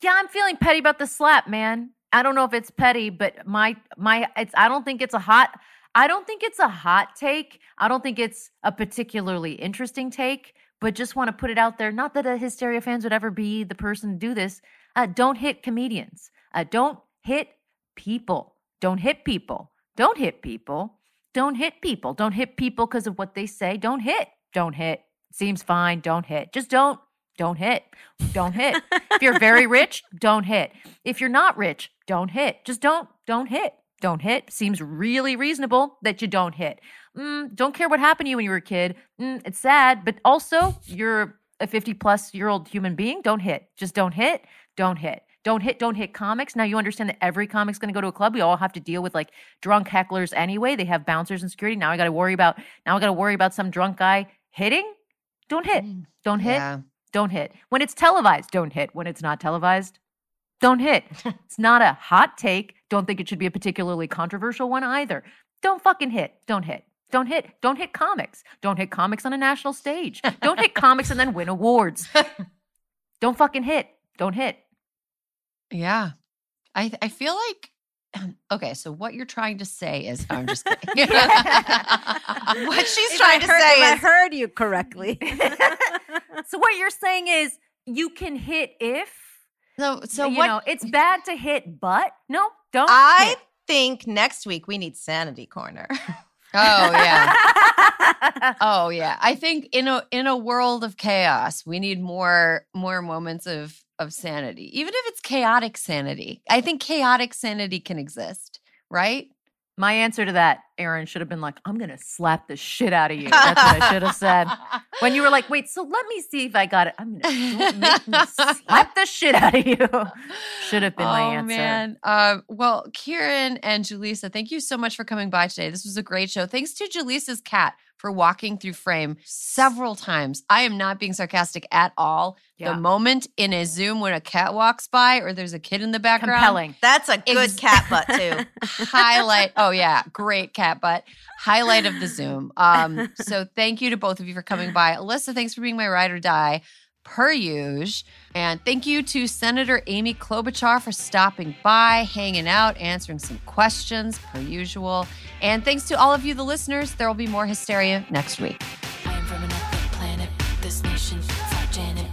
Yeah, I'm feeling petty about the slap, man. I don't know if it's petty, but my my it's I don't think it's a hot I don't think it's a hot take. I don't think it's a particularly interesting take, but just want to put it out there. Not that a hysteria fans would ever be the person to do this. Uh, don't hit comedians. Uh, don't hit people. Don't hit people. Don't hit people. Don't hit people. Don't hit people because of what they say. Don't hit. Don't hit. Seems fine. Don't hit. Just don't. Don't hit. Don't hit. if you're very *laughs* rich, don't hit. If you're not rich, don't hit. Just don't. Don't hit. Don't hit. Seems really reasonable that you don't hit. Mm, don't care what happened to you when you were a kid. Mm, it's sad, but also you're a 50 plus year old human being. Don't hit. Just don't hit. Don't hit. Don't hit. Don't hit comics. Now you understand that every comic's going to go to a club. We all have to deal with like drunk hecklers anyway. They have bouncers and security. Now I got to worry about. Now I got to worry about some drunk guy hitting. Don't hit. Don't hit. Yeah. Don't hit. When it's televised, don't hit. When it's not televised, don't hit. it's not a hot take. Don't think it should be a particularly controversial one either. Don't fucking hit. Don't hit. Don't hit. Don't hit comics. Don't hit comics on a national stage. Don't hit comics and then win awards. *laughs* Don't fucking hit. Don't hit. Yeah. I I feel like *clears throat* okay, so what you're trying to say is I'm just kidding. *laughs* what she's If trying I to heard, say if I heard you correctly. *laughs* So what you're saying is you can hit if so so you what know it's bad to hit, but no, don't. I hit. think next week we need sanity corner. *laughs* Oh yeah. *laughs* Oh yeah. I think in a in a world of chaos, we need more more moments of of sanity. Even if it's chaotic sanity. I think chaotic sanity can exist, right? My answer to that, Erin, should have been like, I'm going to slap the shit out of you. That's what I should have said. *laughs* When you were like, wait, so let me see if I got it. I'm going *laughs* to slap the shit out of you. Should have been oh, my answer. Oh, man. Um, well, Kiran and Julissa, thank you so much for coming by today. This was a great show. Thanks to Julissa's cat for walking through frame several times. I am not being sarcastic at all. Yeah. The moment in a Zoom when a cat walks by or there's a kid in the background, Compelling. That's a good Ex- cat butt too. *laughs* highlight. Oh yeah, great cat butt. Highlight of the Zoom. Um, *laughs* so thank you to both of you for coming by. Alyssa, thanks for being my ride or die. Per usual. And thank you to Senator Amy Klobuchar for stopping by, hanging out, answering some questions, per usual. And thanks to all of you, the listeners. There will be more hysteria next week. I am from another planet. This nation fought Janet.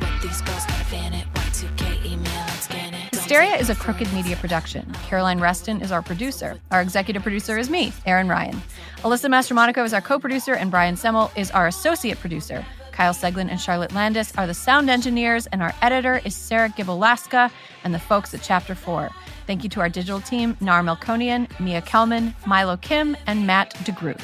What these girls gotta fan it. Y2K email and scan it. Hysteria is a crooked media production. Caroline Reston is our producer. Our executive producer is me, Erin Ryan. Alyssa Mastromonaco is our co producer, and Brian Semmel is our associate producer. Kyle Seglin and Charlotte Landis are the sound engineers, and our editor is Sarah Gibalaska and the folks at Chapter 4. Thank you to our digital team, Nar Melkonian, Mia Kelman, Milo Kim, and Matt DeGroot.